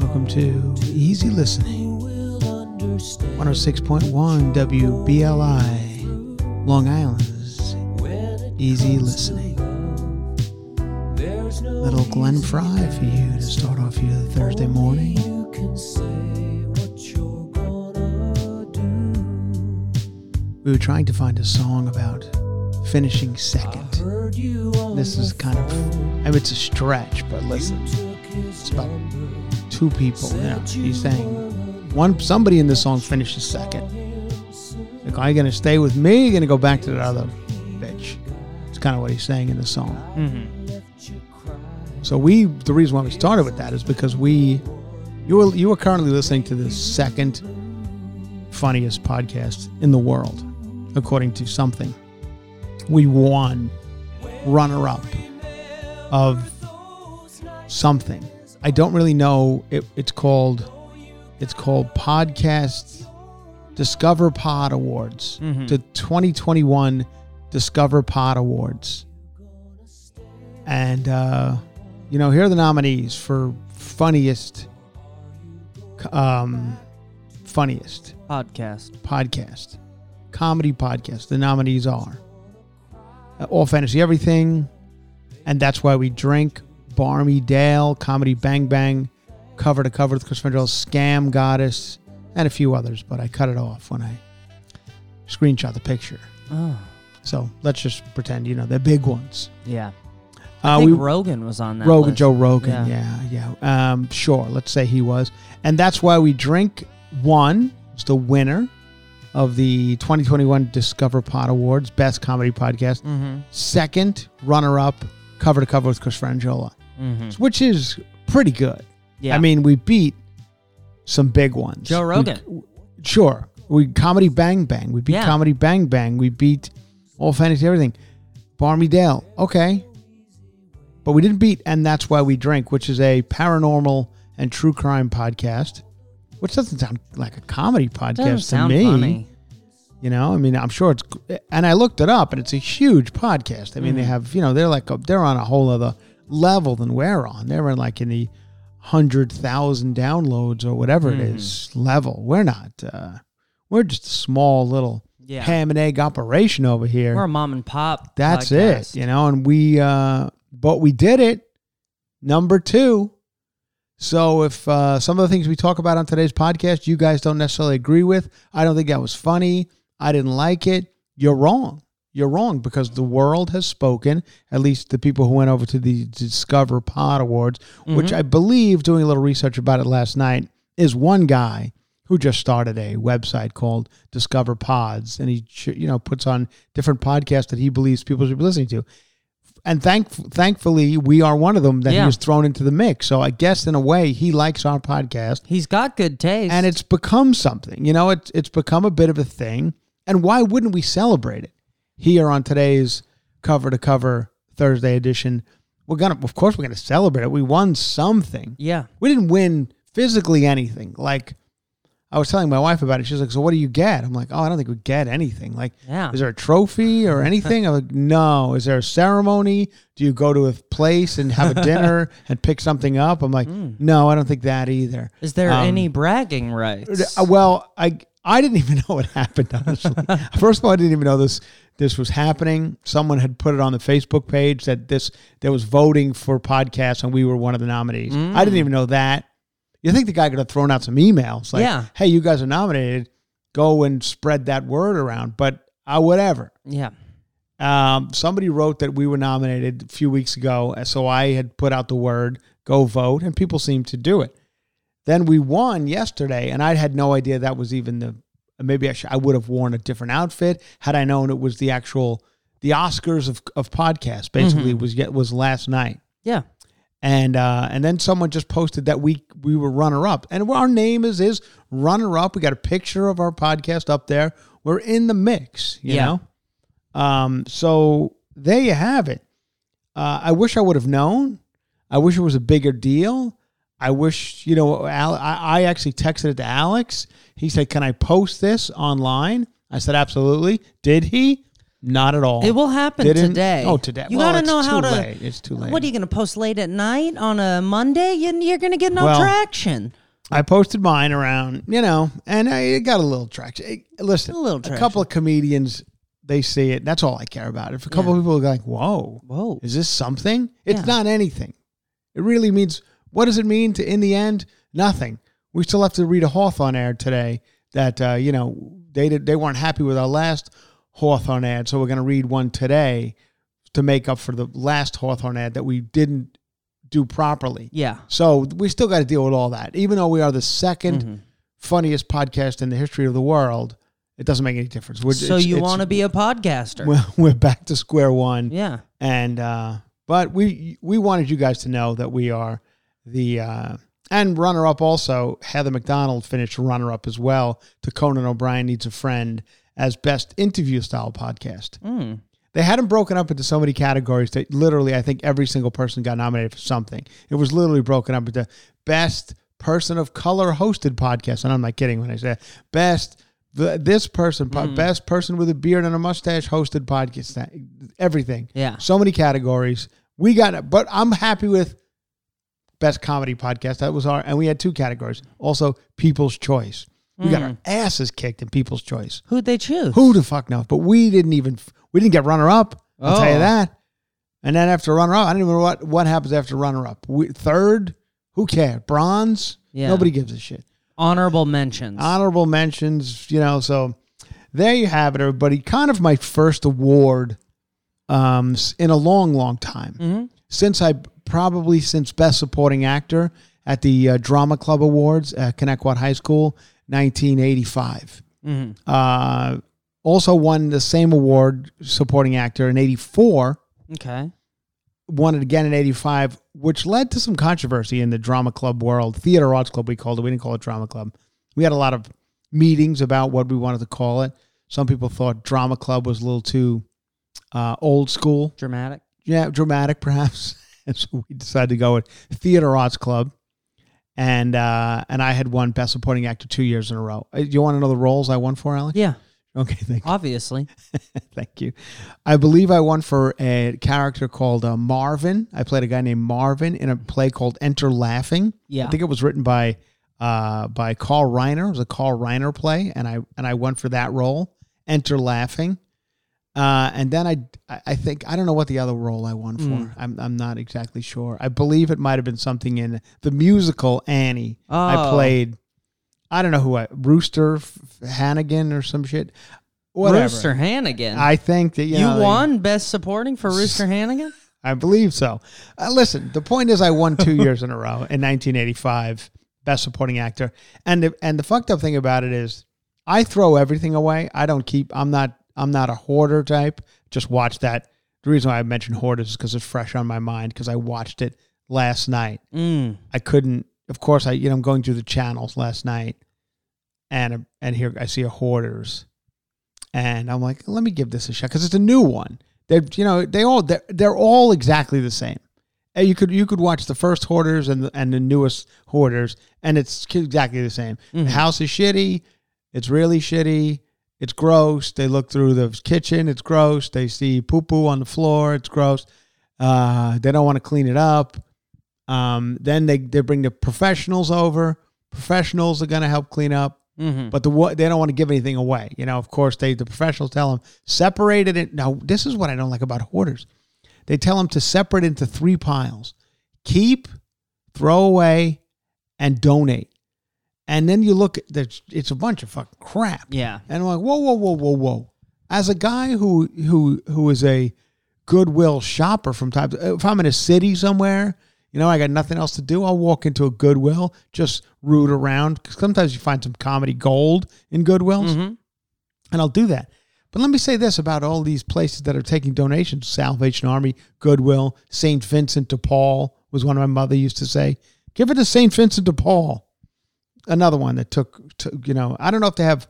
Welcome to Easy Listening, will understand 106.1 WBLI, Long Island's Easy Listening. love. There's no Little Glenn Frey for you to start off your Thursday morning. you can say what you're gonna do. We were trying to find a song about finishing second. Heard you on This is kind of, I mean, it's a stretch, but listen, it's about two people. Know, he's saying one somebody in this song finishes second. Like, are you gonna stay with me? You gonna go back to that other bitch? It's kind of what he's saying in the song. Mm-hmm. So we, the reason why we started with that is because we, you were you are currently listening to the second funniest podcast in the world, according to something. We won runner up of something. I don't really know. It, it's called it's called podcast Discover Pod Awards. The 2021 Discover Pod Awards. And uh, you know, here are the nominees for funniest um funniest Podcast. podcast, comedy podcast. The nominees are uh, All Fantasy Everything, and That's Why We Drink, Barmy Dale, Comedy Bang Bang, Cover to Cover with Chris Franjola, Scam Goddess, and a few others, but I cut it off when I screenshot the picture. Oh, So let's just pretend, you know, they're big ones. yeah. I Uh, think we, Rogan was on that. Rogan, list. Joe Rogan, Yeah. yeah, yeah. Um, sure, let's say he was, and that's why we drink. One was the winner of the 2021 Discover Pod Awards, Best Comedy Podcast. Mm-hmm. Second runner-up, cover to cover with Chris Franjola, Mm-hmm. which is pretty good. Yeah. I mean, we beat some big ones. Joe Rogan. We- sure, we comedy Bang Bang. We beat Yeah. comedy Bang Bang. We beat all fantasy everything. Barmy Dale, okay. But we didn't beat, and that's why we drink, which is a paranormal and true crime podcast, which doesn't sound like a comedy podcast to me. funny. You know, I mean, I'm sure it's, and I looked it up, and it's a huge podcast. I mean, Mm. they have, you know, they're like, a, they're on a whole other level than we're on. They're in like in the hundred thousand downloads or whatever it Mm. is level. We're not. Uh, we're just a small little Yeah. ham and egg operation over here. We're a mom and pop. That's podcast. it, you know, and we, uh, but we did it. Number two. So if uh, some of the things we talk about on today's podcast you guys don't necessarily agree with, I don't think that was funny. I didn't like it. You're wrong. You're wrong because the world has spoken. At least the people who went over to the Discover Pod Awards, which I believe, doing a little research about it last night, is one guy who just started a website called Discover Pods, and he you know puts on different podcasts that he believes people should be listening to. And thank thankfully we are one of them that Yeah. he was thrown into the mix. So I guess in a way he likes our podcast He's got good taste. and it's become something. You know, it's it's become a bit of a thing. And why wouldn't we celebrate it here on today's cover to cover Thursday edition? We're gonna, of course, we're gonna celebrate it. We won something. yeah. We didn't win physically anything. Like I was telling my wife about it. She's like, "So what do you get?" I'm like, "Oh, I don't think we get anything. Like, Yeah. is there a trophy or anything?" I'm like, "No." Is there a ceremony? Do you go to a place and have a dinner and pick something up? I'm like, "No, I don't think that either." Is there Um, any bragging rights? Uh, Well, I I didn't even know it happened. Honestly, first of all, I didn't even know this this was happening. Someone had put it on the Facebook page that this there was voting for podcasts, and we were one of the nominees. I didn't even know that. You think the guy could have thrown out some emails like, Yeah. "Hey, you guys are nominated. Go and spread that word around." But uh, whatever. yeah. Um, somebody wrote that we were nominated a few weeks ago, so I had put out the word "go vote," and people seemed to do it. Then we won yesterday, and I had no idea that was even the. Maybe I, should, I would have worn a different outfit had I known it was the actual the Oscars of of podcasts. Basically, was yet was last night, Yeah. And uh, and then someone just posted that we we were runner up, and our name is is runner up. We got a picture of our podcast up there. We're in the mix, you Yeah. know. Um, so there you have it. Uh, I wish I would have known. I wish it was a bigger deal. I wish, you know, Al, I, I actually texted it to Alex. He said, Can I post this online? I said, Absolutely. Did he? Not at all. It will happen Didn't- today. Oh, today. You Well, gotta it's know how too to. late. It's too late. What are you going to post late at night on a Monday? You, you're going to get no Well, traction. I posted mine around, you know, and I got a little traction. Hey, Listen, A little a traction. couple of comedians, they see it. That's all I care about. If a couple Yeah. of people are like, "Whoa, Whoa. is this something?" It's Yeah. not anything. It really means. What does it mean to? In the end, nothing. We still have to read a Hawthorne ad today that uh, you know they did, they weren't happy with our last Hawthorne ad, so we're going to read one today to make up for the last Hawthorne ad that we didn't do properly. Yeah. So we still got to deal with all that. Even though we are the 2nd Mm-hmm. funniest podcast in the history of the world, it doesn't make any difference. We're, So it's- you want to be a podcaster? We're, we're back to square one. yeah. And uh, but we we wanted you guys to know that we are the uh, and runner up. Also, Heather McDonald finished runner up as well to Conan O'Brien needs a friend as best interview style podcast. Mm. They had them broken up into so many categories that literally, I think every single person got nominated for something. It was literally broken up into best person of color hosted podcast, and I'm not kidding when I say that. best. The, this person, po- best person with a beard and a mustache hosted podcast, everything. Yeah. So many categories. We got it, but I'm happy with best comedy podcast. That was our, and we had two categories. Also, People's Choice. We got our asses kicked in People's Choice. Who'd they choose? Who the fuck knows? But we didn't even we didn't get runner up. I'll tell you Oh. that. And then after runner up, I don't even know what what happens after runner up. We, third, who cares? Bronze, Yeah. nobody gives a shit. Honorable mentions. Honorable mentions, you know. So there you have it, everybody. Kind of my first award um, in a long, long time hmm since I probably since Best Supporting Actor at the uh, Drama Club Awards at Connetquot High School, 1985. hmm Uh, also won the same award, supporting actor, in '84. Okay. Won it again in '85, which led to some controversy in the drama club world, theater arts club. We called it. We didn't call it drama club. We had a lot of meetings about what we wanted to call it. Some people thought drama club was a little too uh, old school, Dramatic. yeah, dramatic perhaps. and so we decided to go with theater arts club. And uh, and I had won best supporting actor two years in a row. Uh, You want to know the roles I won for, Alex? Yeah. Okay, thank you. Obviously. Thank you. I believe I won for a character called uh, Marvin. I played a guy named Marvin in a play called Enter Laughing. Yeah. I think it was written by uh, by Carl Reiner. It was a Carl Reiner play, and I and I went for that role, Enter Laughing. Uh, and then I, I I think I don't know what the other role I won for. Mm. I'm I'm not exactly sure. I believe it might have been something in the musical Annie. I Oh. played. I don't know who I Rooster Hannigan or some shit. Whatever. Rooster Hannigan. I think that you, you know, they- won Best Supporting for Rooster Hannigan? I believe so. Uh, listen, the point is, I won two years in a row in 1985, Best Supporting Actor, and the, and the fucked up thing about it is, I throw everything away. I don't keep. I'm not. I'm not a hoarder type. Just watch that The reason why I mentioned Hoarders is because it's fresh on my mind because I watched it last night. Mm. I couldn't. Of course, I you know I'm going through the channels last night, and and here I see a Hoarders, and I'm like, let me give this a shot because it's a new one. They you know they all they're, they're all exactly the same. And you could you could watch the first Hoarders and the, and the newest Hoarders, and it's exactly the same. Mhm. The house is shitty. It's really shitty. It's gross. They look through the kitchen. It's gross. They see poo poo on the floor. It's gross. Uh, they don't want to clean it up. Um, then they, they bring the professionals over. Professionals are going to help clean up, hmm but the they don't want to give anything away. You know, of course, they the professionals tell them separate it. Now, this is what I don't like about hoarders. They tell them to separate into three piles: keep, throw away, and donate. And then you look at it's a bunch of fucking crap. Yeah. And I'm like, whoa, whoa, whoa, whoa, whoa. As a guy who who who is a Goodwill shopper from time to if I'm in a city somewhere, you know, I got nothing else to do, I'll walk into a Goodwill, just root around. 'Cause sometimes you find some comedy gold in Goodwills, Mhm. and I'll do that. But let me say this about all these places that are taking donations: Salvation Army, Goodwill, Saint Vincent de Paul was one my mother used to say. Give it to Saint Vincent de Paul another one that took, to, you know, I don't know if they have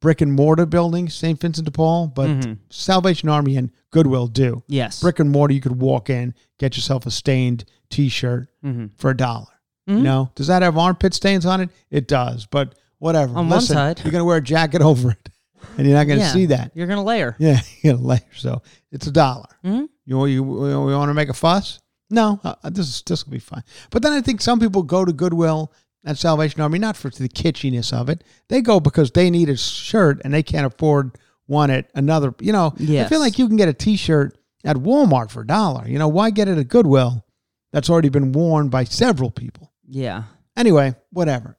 brick and mortar buildings, St. Vincent de Paul, but Mhm. Salvation Army and Goodwill do. Yes. Brick and mortar, you could walk in, get yourself a stained T-shirt hmm for a dollar. Mhm. You know, does that have armpit stains on it? It does, but whatever. On one side. you're gonna wear a jacket over it, and you're not gonna Yeah. see that. You're gonna layer. Yeah, you know, later. So it's a dollar. Mhm. You you, you want to make a fuss? No, uh, this is this will be fine. But then I think some people go to Goodwill and Salvation Army not for the kitschiness of it. They go because they need a shirt and they can't afford one at another. You know, I feel like you can get a T-shirt at Walmart for a dollar. You know, why get it at Goodwill? That's already been worn by several people. Yeah. Anyway, whatever.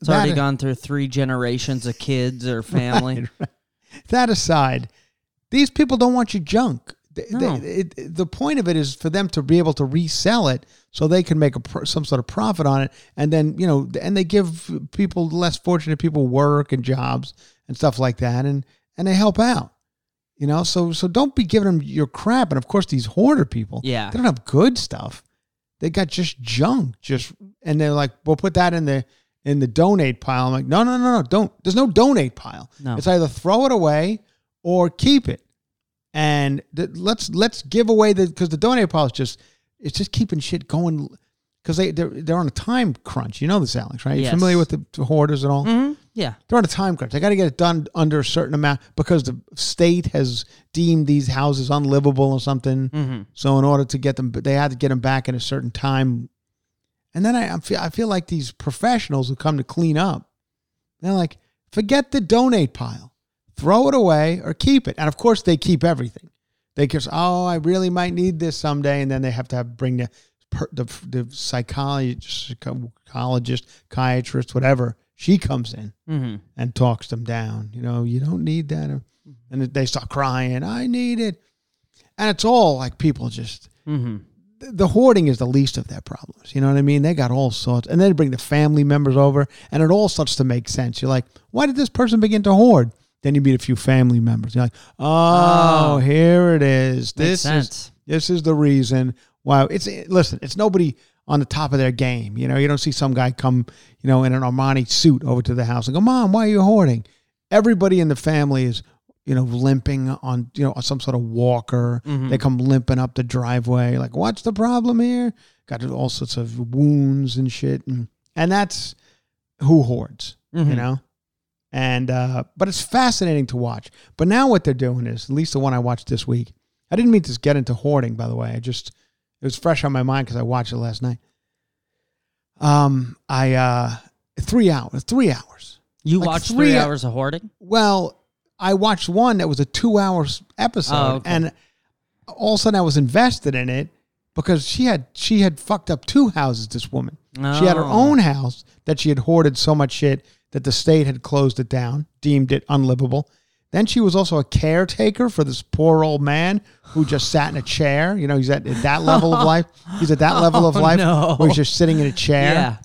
It's already That- gone through three generations of kids or family. Right, right. That aside, these people don't want your junk. They- No. it- it- the point of it is for them to be able to resell it so they can make a some sort of profit on it, and then you know, and they give people less fortunate people work and jobs and stuff like that, and and they help out. You know, so so don't be giving them your crap. And of course, these hoarder people, Yeah. they don't have good stuff. They got just junk, just and they're like, we'll put that in the in the donate pile. I'm like, no, no, no, no, don't. There's no donate pile. No. It's either throw it away or keep it. And th- let's let's give away the because the donate pile is just it's just keeping shit going because they they're, they're on a time crunch. You know this, Alex, right? You Yes. familiar with the, the hoarders and all? hmm Yeah. They're on a time crunch. They got to get it done under a certain amount because the state has deemed these houses unlivable or something. hmm So in order to get them, they had to get them back in a certain time. And then I, I feel I feel like these professionals who come to clean up, they're like, forget the donate pile, throw it away or keep it. And of course, they keep everything. They just, oh, I really might need this someday, and then they have to have, bring the the, the psychologist, psychologist, psychiatrist, whatever. She comes in hmm and talks them down. You know, you don't need that. And they start crying, I need it. And it's all like people just, hmm the- the hoarding is the least of their problems. You know what I mean? They got all sorts. And then they bring the family members over, and it all starts to make sense. You're like, why did this person begin to hoard? Then you meet a few family members. You're like, oh, Oh. here it is. This is this is the reason why it's listen, it's nobody on the top of their game. You know, you don't see some guy come, you know, in an Armani suit over to the house and go, Mom, why are you hoarding? Everybody in the family is, you know, limping on, you know, some sort of walker. Mhm. They come limping up the driveway, like, what's the problem here? Got all sorts of wounds and shit. And and that's who hoards, you Mhm. know? And uh, but it's fascinating to watch. But now what they're doing is, at least the one I watched this week, I didn't mean to get into hoarding, by the way. I just it was fresh on my mind because I watched it last night. Um, I uh, three hours, three hours. You Like watched three three hours of hoarding? Well, I watched one that was a two hours episode, Oh, okay. and all of a sudden I was invested in it because she had she had fucked up two houses. This woman, she had her Oh. own house that she had hoarded so much shit that the state had closed it down, deemed it unlivable. Then she was also a caretaker for this poor old man who just sat in a chair. You know, he's at, at that level of life. He's at that level of Oh, life no. where he's just sitting in a chair Yeah.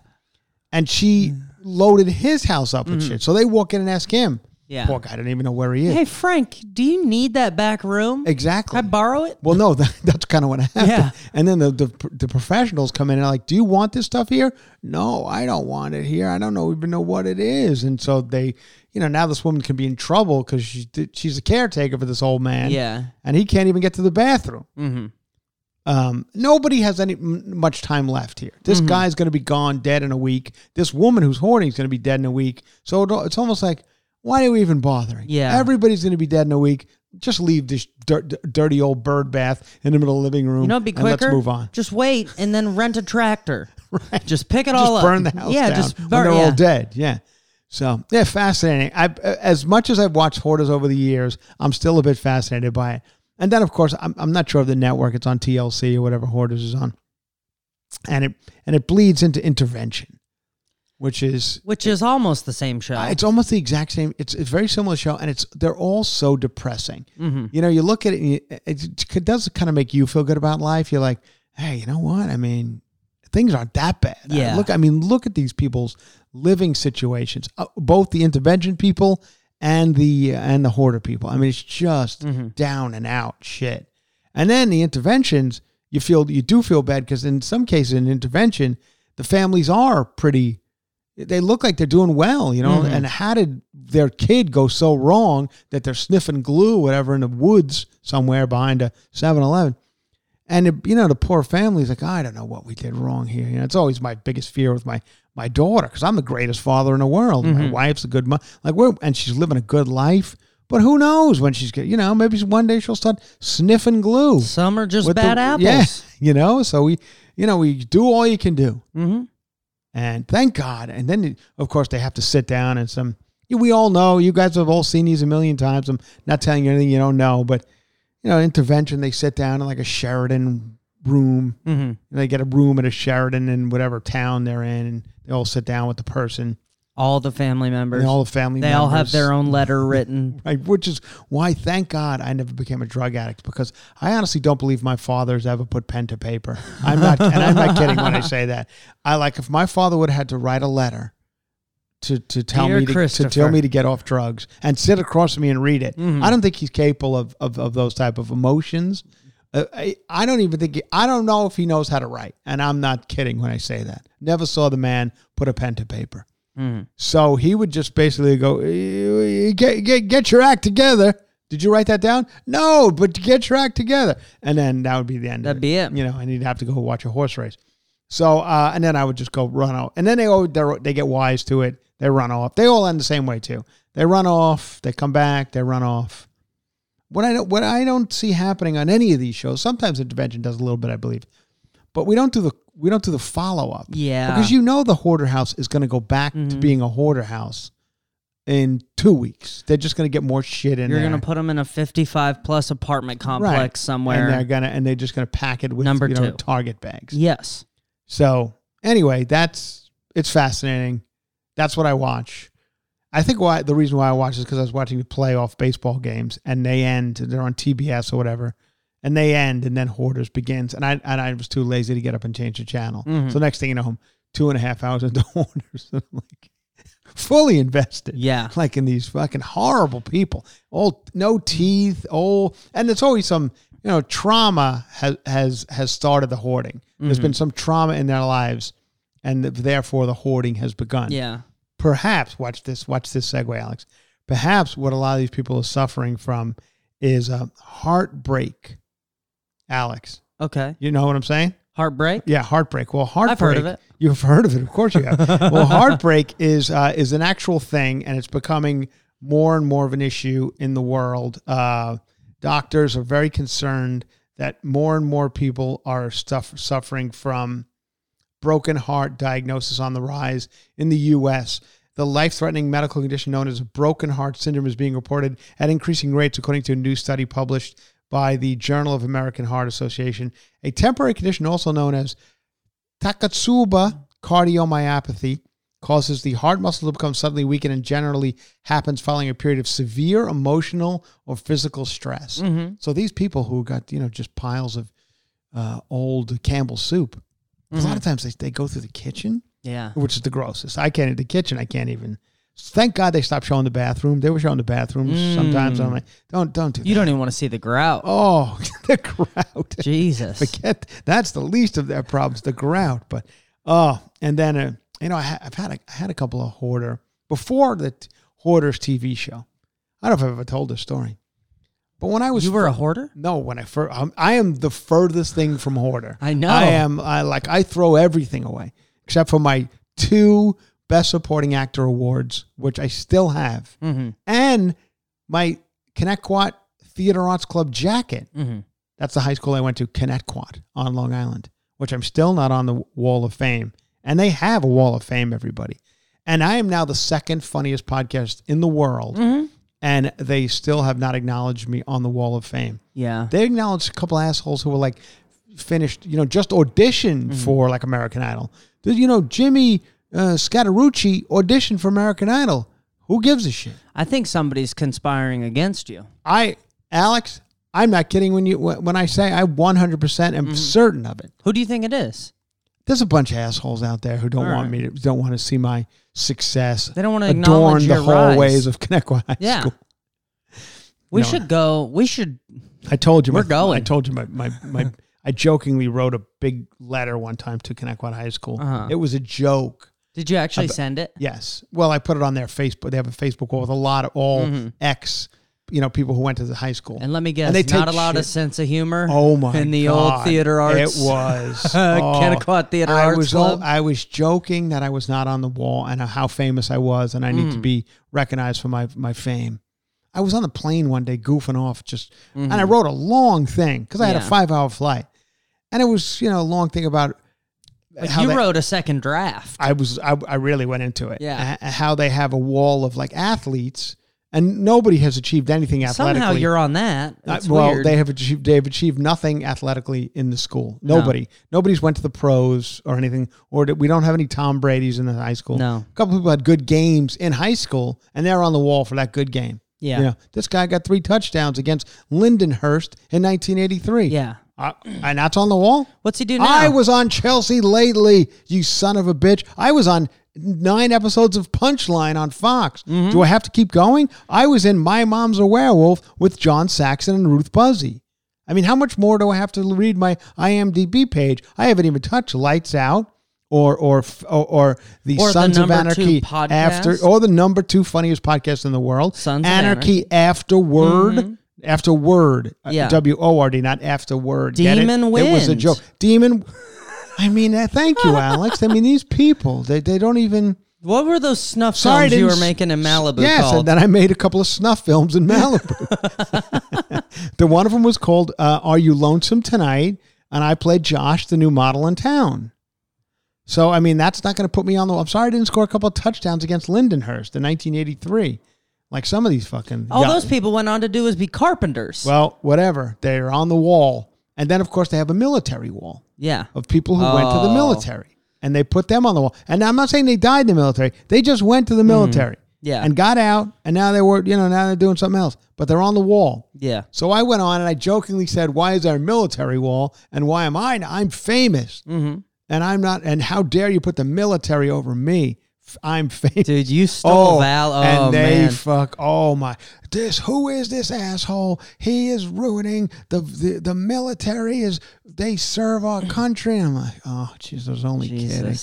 and she loaded his house up with mm. shit. So they walk in and ask him, Yeah. Poor guy didn't even know where he is. Hey Frank, do you need that back room? exactly. Can I borrow it? Well, no, that, that's kind of what happened. Yeah. And then the, the the professionals come in and are like, "Do you want this stuff here?" No, I don't want it here. I don't know even know what it is. And so they, you know, now this woman can be in trouble because she's she's a caretaker for this old man. Yeah. And he can't even get to the bathroom. Mm-hmm. Um, nobody has any m- much time left here. This Mm-hmm. guy's going to be gone dead in a week. This woman who's hoarding is going to be dead in a week. So it, it's almost like, why are we even bothering? Yeah. everybody's going to be dead in a week. Just leave this dir- d- dirty old bird bath in the middle of the living room. You know, it'd be and quicker. let's move on. Just wait and then rent a tractor. Right. Just pick it Just all up. Just burn the house yeah, down just when burn. they're yeah. all dead. Yeah. So yeah, fascinating. I as much as I've watched hoarders over the years, I'm still a bit fascinated by it. And then of course, I'm I'm not sure of the network. It's on TLC or whatever hoarders is on, and it and it bleeds into intervention, which is Which is almost the same show. it's almost the exact same. It's it's very similar show, and it's they're all so depressing. mm-hmm. You know, you look at it, and you, it, it does kind of make you feel good about life. You're like, hey, you know what? I mean, things aren't that bad. I Yeah. look, I mean, look at these people's living situations. Uh, both the intervention people and the and the hoarder people. I mean, it's just Mm-hmm. down and out shit. And then the interventions, you feel you do feel bad because in some cases in intervention, the families are pretty. They look like they're doing well, you know. Mhm. And how did their kid go so wrong that they're sniffing glue, whatever, in the woods somewhere behind a 7-Eleven? And it, you know, the poor family's like, I don't know what we did wrong here. You know, it's always my biggest fear with my my daughter because I'm the greatest father in the world. My wife's a good mom, like we're and she's living a good life. But who knows when she's you know, maybe one day she'll start sniffing glue. Some are just with the- bad apples. Yeah, you know. So we, you know, we do all you can do, Mm-hmm. And thank God. And then, of course, they have to sit down and some. We all know. You guys have all seen these a million times. I'm not telling you anything you don't know, but you know, intervention. They sit down in like a Sheraton room. Mm-hmm. They get a room at a Sheraton in whatever town they're in, and they all sit down with the person. All the family members. And all the family. they all have their own letter written. Right, which is why, thank God, I never became a drug addict because I honestly don't believe my father's ever put pen to paper. I'm not, and I'm not kidding when I say that. I like if my father would have had to write a letter to to tell Dear me to, to tell me to get off drugs and sit across from me and read it. Mhm. I don't think he's capable of of, of those type of emotions. Uh, I, I don't even think he, I don't know if he knows how to write, and I'm not kidding when I say that. Never saw the man put a pen to paper. Mhm. So he would just basically go, "Eh, get, get, get your act together. Did you write that down? No, but get your act together. And then that would be the end. That'd of be it. You know, and he'd have to go watch a horse race. So, uh, and then I would just go run off. And then they they're- they get wise to it. They run off. They all end the same way too. They run off. They come back. They run off. What I don't, what I don't see happening on any of these shows. Sometimes intervention does a little bit, I believe, but we don't do the we don't do the follow up. Yeah. Because you know the hoarder house is going to go back to Mhm. being a hoarder house in two weeks. They're just going to get more shit in You're gonna put them in a 55 plus apartment complex Right. somewhere. and they're gonna and they're just gonna pack it with Number you know, two. Target bags. yes. So anyway, that's it's fascinating. That's what I watch. I think why the reason why I watch is because I was watching the playoff baseball games and they end. They're on TBS or whatever, and they end, and then Hoarders begins, and I and I was too lazy to get up and change the channel. Mhm. So next thing you know, I'm two and a half hours into Hoarders, and I'm like fully invested. Yeah. like in these fucking horrible people. All no teeth. Oh, and it's always some you know trauma has has has started the hoarding. There's Mm-hmm. been some trauma in their lives, and therefore the hoarding has begun. Yeah. Perhaps watch this. Watch this segue, Alex. Perhaps what a lot of these people are suffering from is a heartbreak. Alex, Okay. you know what I'm saying? Heartbreak. Yeah, heartbreak. Well, heartbreak. I've heard of it. You've heard of it, of course you have. well, heartbreak is uh, is an actual thing, and it's becoming more and more of an issue in the world. Uh, doctors are very concerned that more and more people are stuff, suffering from broken heart diagnosis on the rise in the U.S. The life threatening medical condition known as broken heart syndrome is being reported at increasing rates, according to a new study published by the Journal of American Heart Association. A temporary condition, also known as Takotsubo cardiomyopathy, causes the heart muscle to become suddenly weakened and generally happens following a period of severe emotional or physical stress. Mm-hmm. So these people who got, you know, just piles of uh, old Campbell soup, a lot of times they, they go through the kitchen Yeah. which is the grossest. I can't in the kitchen. I can't even. Thank God they stopped showing the bathroom. They were showing the bathrooms sometimes. I'm like, don't don't do that. You don't even want to see the grout. Oh, the grout. Jesus. Forget that's the least of their problems, the grout. But oh, and then uh, you know I, I've had a, I had a couple of hoarder before the t- hoarders TV show. I don't know if I've ever told this story, but when I was You were a hoarder? no, when I first, um, I am the furthest thing from hoarder. I know. I am. I like. I throw everything away except for my two best supporting actor awards, which I still have, Mm-hmm. and my Connetquot Theater Arts Club jacket. Mm-hmm. That's the high school I went to, Connetquot on Long Island, which I'm still not on the Wall of Fame. And they have a Wall of Fame, everybody. And I am now the second funniest podcast in the world. Mm-hmm. And they still have not acknowledged me on the Wall of Fame. Yeah. They acknowledged a couple assholes who were like finished, you know, just auditioned Mm-hmm. for like American Idol. You know Jimmy uh, Scatarucci auditioned for American Idol? Who gives a shit? I think somebody's conspiring against you. I, Alex, I'm not kidding when you when I say I 100% Mm-hmm. am certain of it. Who do you think it is? There's a bunch of assholes out there who don't All want me to don't want to see my success. They don't want to adorn the hallways rise. of Connetquot High Yeah. School. We No. should go. We should. I told you We're my, going. I told you my my, my I jokingly wrote a big letter one time to Connetquot High School. Uh-huh. It was a joke. Did you actually Ab- send it? Yes. Well, I put it on their Facebook. They have a Facebook wall with a lot of all Mhm. ex, you know, people who went to the high school. And let me guess, they not a lot of sense of humor. Oh my! In the God. old theater arts, it was uh, oh. Theater I Arts was Club. I was joking that I was not on the wall and how famous I was, and I need Mm. to be recognized for my my fame. I was on the plane one day goofing off, just and I Mhm. wrote a long thing because I had a five hour flight, and it was you know a long thing about Like, you they- wrote a second draft. I was I, I really went into it. Yeah. How they have a wall of like athletes, and nobody has achieved anything athletically. Somehow you're on that. Uh, well, weird. they have achieved they have achieved nothing athletically in the school. Nobody, nobody's went to the pros or anything. Or we don't have any Tom Brady's in the high school. No. a couple people had good games in high school, and they're on the wall for that good game. Yeah. you know, this guy got three touchdowns against Lindenhurst in 1983. Yeah. Uh, and that's on the wall. What's he do now? I was on Chelsea Lately, you son of a bitch. I was on nine episodes of Punchline on Fox. Mm-hmm. Do I have to keep going? I was in My Mom's a Werewolf with John Saxon and Ruth Buzzi. I mean, how much more do I have to read my IMDb page? I haven't even touched Lights Out or or or, or the Or the Sons of number two Anarchy podcast. after or the number two funniest podcast in the world. Sons of Anarchy, afterward. Mhm. Afterward, Uh, Yeah. W O R D, not afterward. Get it? Demon It was a joke. Demon. I mean, uh, thank you, Alex. I mean, these people, they, they don't even. What were those snuff Sorry, films you were making in Malibu yes, called? and then I made a couple of snuff films in Malibu. the one of them was called uh, "Are You Lonesome Tonight?" and I played Josh, the new model in town. So I mean, that's not going to put me on the. I'm sorry, I didn't score a couple of touchdowns against Lindenhurst in 1983, like some of these fucking. All yeah. those people went on to do is be carpenters. Well, whatever. They're on the wall, and then of course they have a military wall. yeah. of people who went to the Oh. military and they put them on the wall. And I'm not saying they died in the military. They just went to the military Yeah. and got out and now they were, you know, now they're doing something else, but they're on the wall. yeah. So I went on and I jokingly said, why is there a military wall? And why am I? I'm famous Mm-hmm. and I'm not, and how dare you put the military over me? I'm famous. Dude, you stole oh, Val. Oh, and they man. fuck. Oh my! This who is this asshole? He is ruining the the, the military. Is they serve our country? And I'm like, oh, jeez, I was only kidding.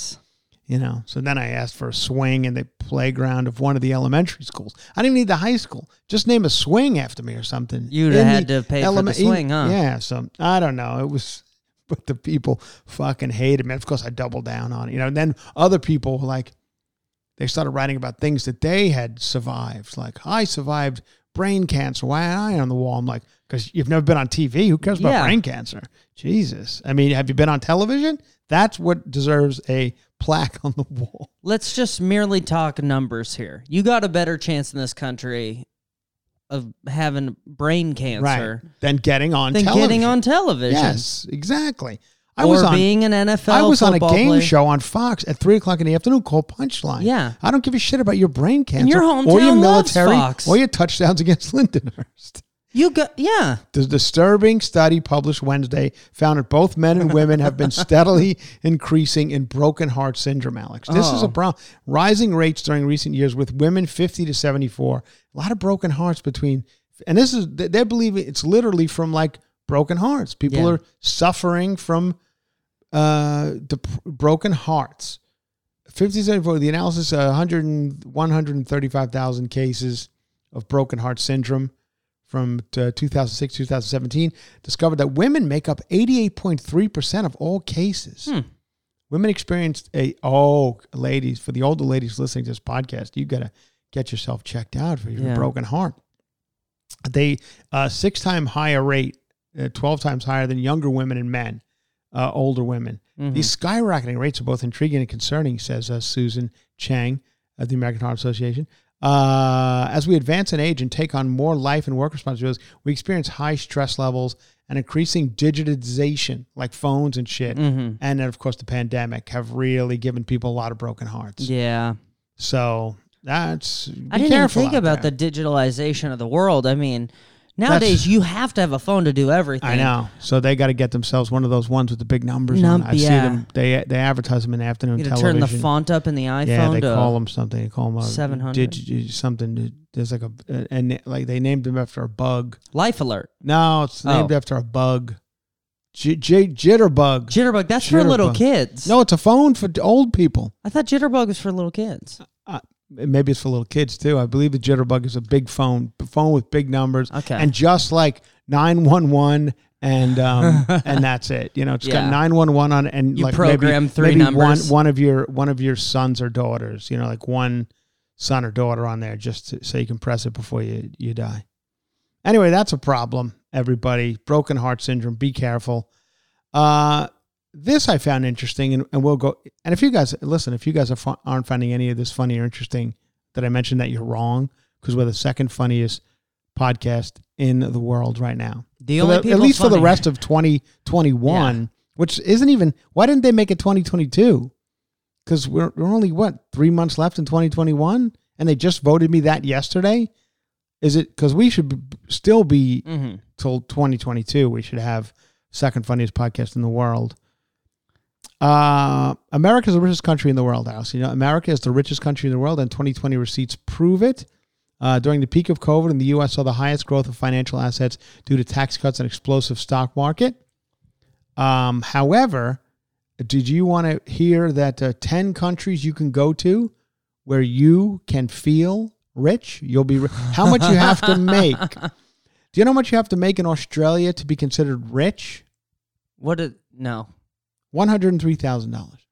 You know. So then I asked for a swing in the playground of one of the elementary schools. I didn't need the high school. Just name a swing after me or something. You'd In have had to pay for the swing, huh? Yeah. So I don't know. It was. But the people fucking hated me. Of course, I doubled down on it. You know. And then other people were like, they started writing about things that they had survived. Like, I survived brain cancer. Why am I on the wall? I'm like, because you've never been on TV. Who cares about Yeah. brain cancer? Jesus. I mean, have you been on television? That's what deserves a plaque on the wall. Let's just merely talk numbers here. You got a better chance in this country of having brain cancer Right. Than getting on than television. getting on television. Yes, exactly. I was on being an NFL. I was on a game player. show on Fox at three o'clock in the afternoon called Punchline. Yeah. I don't give a shit about your brain cancer your or your military Fox. or your touchdowns against Lindenhurst. You got yeah. The disturbing study published Wednesday found that both men and women have been steadily increasing in broken heart syndrome, Alex. This is a Oh. problem. Rising rates during recent years with women 50 to 74. A lot of broken hearts between, and this is, they- they're believing it's literally from like broken hearts. People Yeah. are suffering from uh, the broken hearts. 50 to 74, the analysis, uh, 100 135,000 cases of broken heart syndrome from uh, 2006 2017 discovered that women make up 88.3% of all cases. Hmm. Women experienced a oh ladies for the older ladies listening to this podcast, you got to get yourself checked out for your Yeah. broken heart. They uh, six time higher rate, uh, 12 times higher than younger women and men, uh, older women. Mhm. These skyrocketing rates are both intriguing and concerning, says uh, Susan Cheng of the American Heart Association. Uh, as we advance in age and take on more life and work responsibilities, we experience high stress levels and increasing digitization, like phones and shit. Mhm. And then, of course, the pandemic have really given people a lot of broken hearts. Yeah. So that's I didn't even think about there. the digitalization of the world. I mean, nowadays you have to have a phone to do everything. I know. So they got to get themselves one of those ones with the big numbers on. Num- I see yeah. them. They they advertise them in the afternoon You television. turn the font up in the iPhone Yeah, they call them something. They call them 700. digi- something. There's like a and like they named them after a bug. Life Alert. No, it's named Oh. after a bug. J- J- jitterbug. Jitterbug. That's for little kids. no, it's a phone for old people. I thought Jitterbug was for little kids. Uh, maybe it's for little kids too. I believe the jitterbug is a big phone, phone with big numbers, Okay. and just like nine one one. And um and that's it. You know, it's got Yeah. nine one one on it, and You like program maybe, three maybe numbers. One one of your one of your sons or daughters. You know, like one son or daughter on there, just to, so you can press it before you you die. Anyway, that's a problem. Everybody, broken heart syndrome. Be careful. Uh, this I found interesting, and, and we'll go. And if you guys listen, if you guys are, fu- aren't finding any of this funny or interesting, that I mentioned that you're wrong because we're the second funniest podcast in the world right now. The only the- at least for the rest of 2021, which isn't even. Why didn't they make it 2022? Because we're, we're only what three months left in 2021, and they just voted me that yesterday. Is it because we should b- still be Mhm. till 2022? We should have second funniest podcast in the world. Uh, America is the richest country in the world, Alice. You know, America is the richest country in the world, and 2020 receipts prove it. Uh, during the peak of COVID, in the U.S., saw the highest growth of financial assets due to tax cuts and explosive stock market. Um, however, did you want to hear that uh, 10 countries you can go to where you can feel rich? You'll be ri- how much you have to make? Do you know how much you have to make in Australia to be considered rich? What did no? One hundred and three thousand dollars.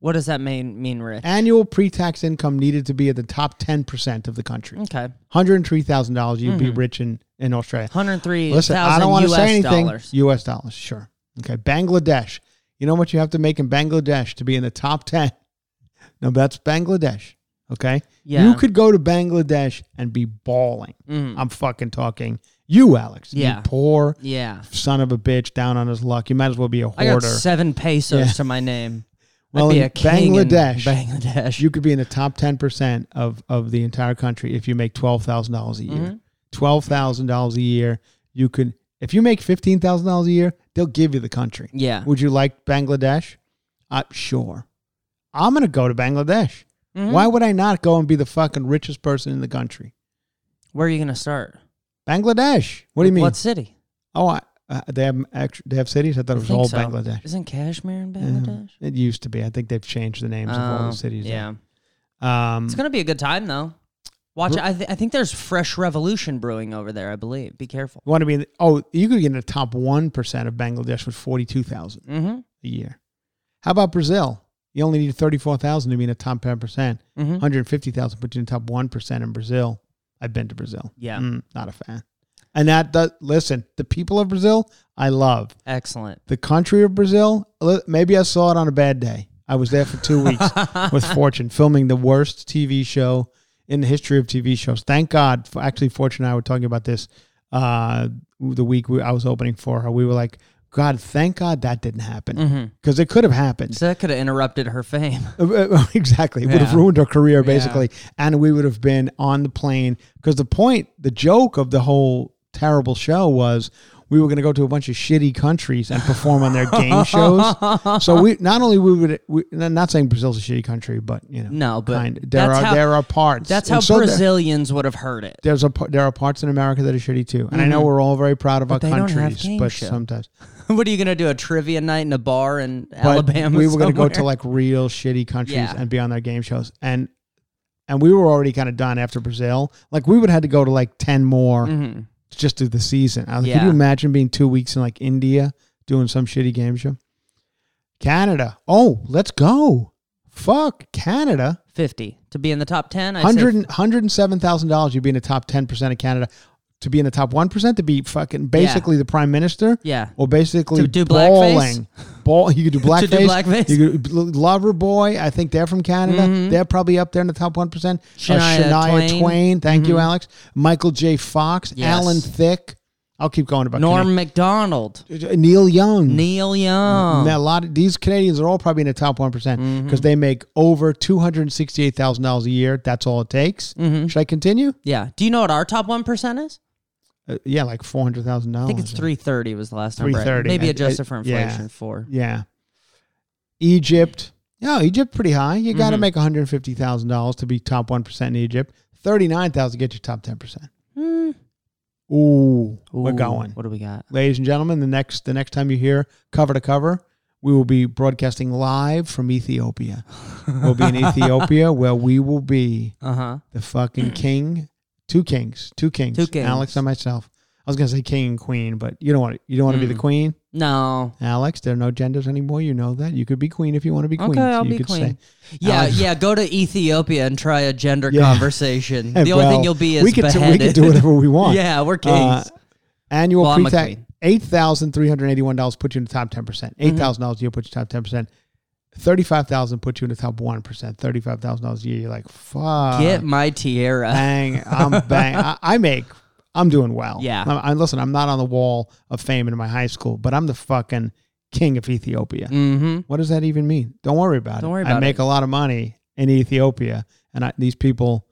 What does that mean? Mean rich? Annual pre-tax income needed to be at the top ten percent of the country. Okay, Hundred and three thousand dollars, you'd be Mhm. rich in in Australia. One hundred three. Listen, I don't want to say anything. Dollars. U.S. dollars, sure. Okay, Bangladesh. You know what you have to make in Bangladesh to be in the top ten? No, that's Bangladesh. Okay, Yeah. you could go to Bangladesh and be bawling. Mhm. I'm fucking talking you, Alex. Yeah. you poor yeah. son of a bitch down on his luck. You might as well be a I got seven pesos Yeah. to my name. Well, in a king in Bangladesh, Bangladesh. You could be in the top ten percent of of the entire country if you make twelve thousand dollars a year. Mhm. Twelve thousand dollars a year, you could. If you make fifteen thousand dollars a year, they'll give you the country. yeah. Would you like Bangladesh? Uh, sure. I'm gonna go to Bangladesh. Mhm. Why would I not go and be the fucking richest person in the country? Where are you gonna start? Bangladesh. What do you mean? What city? oh, I, uh, they have actually they have cities. I thought it was all so. Bangladesh. Isn't Kashmir in Yeah. Bangladesh? It used to be. I think they've changed the names of all Oh, the cities. Yeah. Um, It's gonna be a good time though. Watch. I, th- I think there's fresh revolution brewing over there. I believe. Be careful. You want to be in the, oh, you could get in the top 1% of Bangladesh with 42,000 Mm-hmm. a year. How about Brazil? You only need 34,000 to be in the top 10%. Mm-hmm. 150,000 put you in the top 1% in Brazil. I've been to Brazil. Yeah. Mm, not a fan. And that, that, listen, the people of Brazil, I love. Excellent. The country of Brazil, maybe I saw it on a bad day. I was there for two weeks with Fortune filming the worst TV show in the history of TV shows. Thank God. For, actually, Fortune and I were talking about this uh, the week we, I was opening for her. We were like, God, thank God that didn't happen Mm-hmm. because it could have happened. So that could have interrupted her fame. Uh, exactly. It would have ruined her career, Yeah. basically. And we would have been on the plane because the point, the joke of the whole terrible show was we were going to go to a bunch of shitty countries and perform on their game shows. So we not only we would we, I'm not saying Brazil's a shitty country, but you know, No, but kind there are how- there are parts. That's And how so there- Brazilians would have heard it. there's a there are parts in America that are shitty too, and I know we're all very proud of Mm-hmm. But our countries, but sometimes what are you gonna do? A trivia night in a bar in but Alabama? we were going to go to like real shitty countries Yeah. and be on their game shows, and and we were already kind of done after Brazil. Like we would have had to go to like ten more Mhm. just to the season. I was like, Yeah. Could you imagine being two weeks in like India doing some shitty game show? Canada. Oh, let's go. Fuck Canada. fifty to be in the top ten. I'd say Hundred and hundred and seven thousand dollars. You'd be in the top ten percent of Canada. To be in the top one percent, to be fucking basically the prime minister, Yeah. or basically To do blackface? bowling. Ball. You could do blackface. To do blackface? You could Loverboy. I think they're from Canada. Mhm. They're probably up there in the top one percent. Shania Shania Twain. Twain. Thank you, Mhm. Alex. Michael J. Fox. Yes. Alan Thicke. I'll keep going about Norm Macdonald, Canadian- Neil Young. Neil Young. Now, a lot of these Canadians are all probably in the top one because Mm-hmm. they make over two hundred sixty-eight thousand dollars a year. That's all it takes. Mhm. Should I continue? Yeah. Do you know what our top one percent is? Uh, yeah, like four hundred thousand dollars. I think it's three thirty was the last number. 330. Maybe I- adjusted for yeah. inflation. Four. Yeah. Egypt. Yeah, Egypt pretty high. You got to Mhm. make one hundred fifty thousand dollars to be top one percent in Egypt. Thirty-nine thousand get you top ten percent. Hmm. Ooh, we're going. What do we got? ladies and gentlemen, the next the next time you hear cover to cover, we will be broadcasting live from Ethiopia. we'll be in Ethiopia where we will be Uh huh. the fucking king, two kings, two kings, Two kings. Alex and myself. I was gonna say king and queen, but you don't want you don't want to be the Mm. queen, No. Alex. There are no genders anymore. You know that. You could be queen if you want to be queen. Okay, I'll you be could queen. Yeah, Alex- yeah. Go to Ethiopia and try a gender Yeah. conversation. The only thing you'll be is we could do, we could do whatever we want. yeah, we're Uh, kings. annual Well, pre-tax eight thousand three hundred eighty-one dollars put you in the top ten percent. Mm-hmm. Eight thousand dollars a year put you in the top ten percent. Thirty-five thousand put you in the top one percent. Thirty-five thousand dollars a year, you're like, fuck. Get my tiara. bang. I'm bang. I, I make. I'm doing well. Yeah. I'm, I, listen, I'm not on the wall of fame in my high school, but I'm the fucking king of Ethiopia. Mm-hmm. What does that even mean? Don't worry about it. Don't worry about it. I make a lot of money in Ethiopia, and I, these people.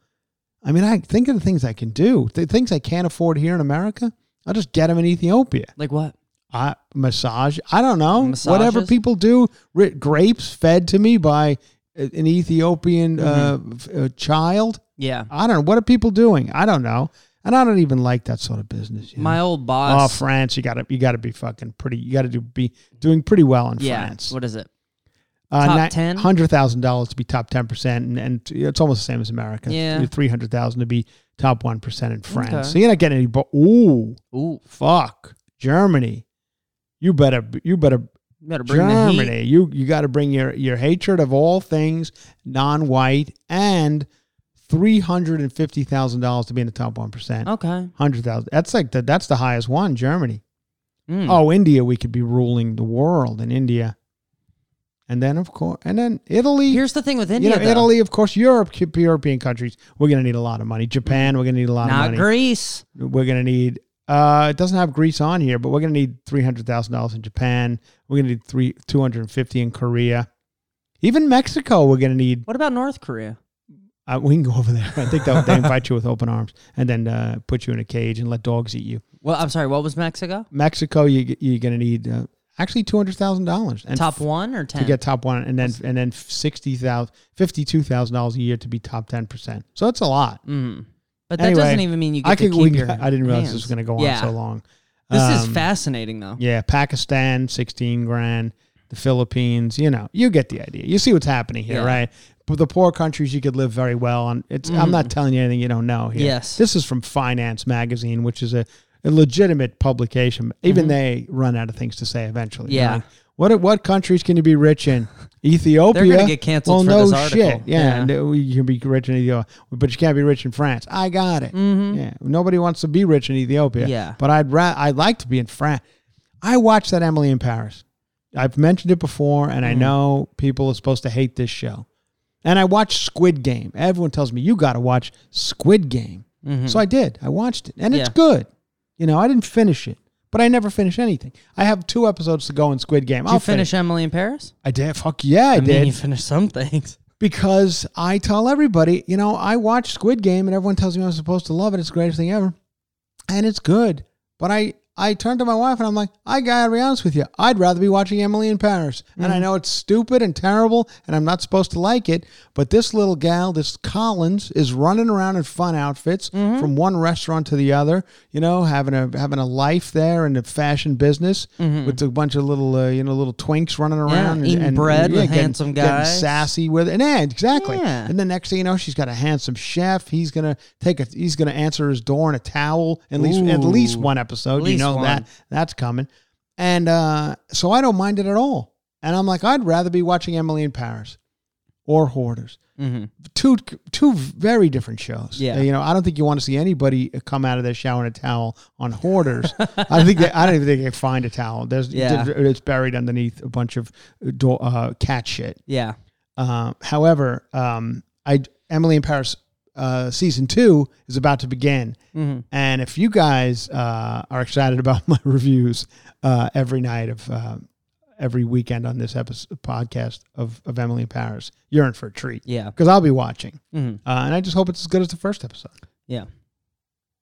I mean, I think of the things I can do. The things I can't afford here in America, I'll just get them in Ethiopia. Like what? I, massage. I don't know. Whatever people do. Ri- grapes fed to me by an Ethiopian Mm-hmm. uh, f- uh, child. Yeah. I don't know. What are people doing? I don't know. And I don't even like that sort of business. you know? My old boss. oh. France, you gotta you gotta be fucking pretty. You gotta do be doing pretty well in yeah. France. What is it? Uh, Top 10? Hundred thousand dollars to be top ten percent, and, and it's almost the same as America. Yeah. three hundred thousand to be top one percent in France. Okay. So you're not getting any. But ooh, Ooh. fuck Germany. You better you better You better bring. Germany. You you got to bring your your hatred of all things non-white and three hundred and fifty thousand dollars to be in the top one percent. Okay. Hundred thousand. That's like the, that's the highest one. Germany. Mm. Oh, India. We could be ruling the world in India. And then of course, and then Italy. Here's the thing with India. you know. Italy, of course, Europe, European countries. We're gonna need a lot of money. Japan, we're gonna need a lot of Not money. Greece. We're gonna need. Uh, it doesn't have Greece on here, but we're gonna need three hundred thousand dollars in Japan. We're gonna need three two hundred and fifty in Korea. Even Mexico, we're gonna need. What about North Korea? Uh, we can go over there. I think they'll, they invite you with open arms and then uh, put you in a cage and let dogs eat you. Well, I'm sorry. What was Mexico? Mexico, you you're gonna need uh, actually two hundred thousand dollars and Top one or ten? to get top one, and then and then sixty thousand, fifty two thousand dollars a year to be top ten percent. So it's a lot. Mm. But that Anyway, doesn't even mean you get I to could. keep We, your. I didn't realize this was going to go on Yeah. so long. This is Um, fascinating, though. Yeah, Pakistan, sixteen grand. The Philippines, you know, you get the idea. You see what's happening here, Yeah. right? But the poor countries, you could live very well on. It's. I'm not telling you anything you don't know here. Mm-hmm. Yes. this is from Finance Magazine, which is a, a legitimate publication. Even they run out of things to say eventually. Mm-hmm. Yeah. like, what what countries can you be rich in? Ethiopia. They're gonna get canceled well, for no this article. shit. Yeah, Yeah. no, you can be rich in Ethiopia, but you can't be rich in France. I got it. Yeah, nobody wants to be rich in Ethiopia. Mm-hmm. Yeah. but I'd ra- I'd like to be in France. I watched that Emily in Paris. I've mentioned it before, and I Mm-hmm. know people are supposed to hate this show. And I watched Squid Game. Everyone tells me you got to watch Squid Game. So I did. I watched it, and it's Mm-hmm. Good. You know, I didn't finish it, but I never finish anything. I have two episodes to go in Squid Game. Did I'll you finish Emily in Paris? I did. Fuck yeah, I, I, did. mean, you finished some things. because I tell everybody, you know, I watch Squid Game, and everyone tells me I'm supposed to love it. It's the greatest thing ever, and it's good. But I I turned to my wife and I'm like, I gotta be honest with you. I'd rather be watching Emily in Paris. And I mm-hmm. know it's stupid and terrible and I'm not supposed to like it, but this little gal, this Collins, is running around in fun outfits mm-hmm. from one restaurant to the other, you know, having a having a life there in the fashion business mm-hmm. with a bunch of little uh, you know, little twinks running around and, eating and, bread with getting- handsome getting guys. sassy with it. And yeah, exactly. Yeah. And the next thing you know, she's got a handsome chef. He's gonna take a he's gonna answer his door in a towel. At least at least one episode. At you least know one. that that's coming. And uh, so I don't mind it at all. And I'm like, I'd rather be watching Emily in Paris or Hoarders. Mm-hmm. Two two very different shows. Yeah. Uh, you know, I don't think you want to see anybody come out of their shower in a towel on Hoarders. I think they, I don't even think they find a towel. There's Yeah. it's buried underneath a bunch of do- uh, cat shit. Yeah. Uh, however, um, I Emily in Paris uh, season two is about to begin, Mhm. and if you guys uh, are excited about my reviews uh, every night of uh, every weekend on this episode podcast of, of Emily in Paris, you're in for a treat Yeah. because I'll be watching, hmm uh, and I just hope it's as good as the first episode. Yeah.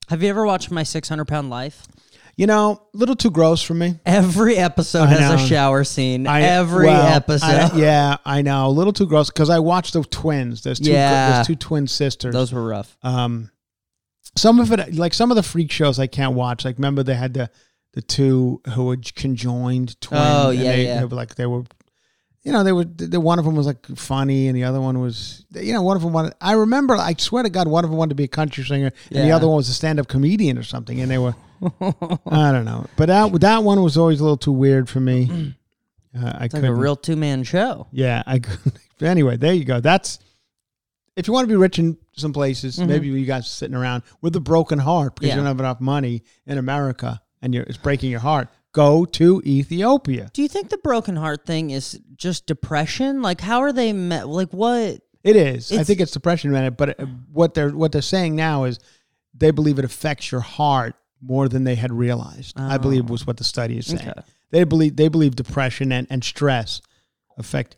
Have you ever watched My 600 Pound Life? You know, a little too gross for me. Every episode I has a shower scene. I- Every well, episode. I- yeah, I know, a little too gross because I watched the twins. There's two. Yeah. There's two twin sisters. Those were rough. Um, some of it, like some of the freak shows, I can't watch. Like, remember they had the the two who were conjoined twins. Oh, yeah, they, yeah. they were like they were, you know, they were. The one of them was like funny, and the other one was, you know, one of them wanted. I remember, I swear to God, one of them wanted to be a country singer, and the Yeah. other one was a stand up comedian or something, and they were. I don't know, but that that one was always a little too weird for me. Uh, I It's like couldn't. a real two man show. Yeah, I couldn't. Anyway, there you go. That's if you want to be rich in some places, Mhm. maybe you guys are sitting around with a broken heart because Yeah. you don't have enough money in America and you're, it's breaking your heart. Go to Ethiopia. Do you think the broken heart thing is just depression? Like, how are they met? Like, what? It is. I think it's depression, man. But uh, what they're what they're saying now is they believe it affects your heart more than they had realized. I believe Oh. was what the study is saying. Okay. They believe they believe depression and, and stress affect.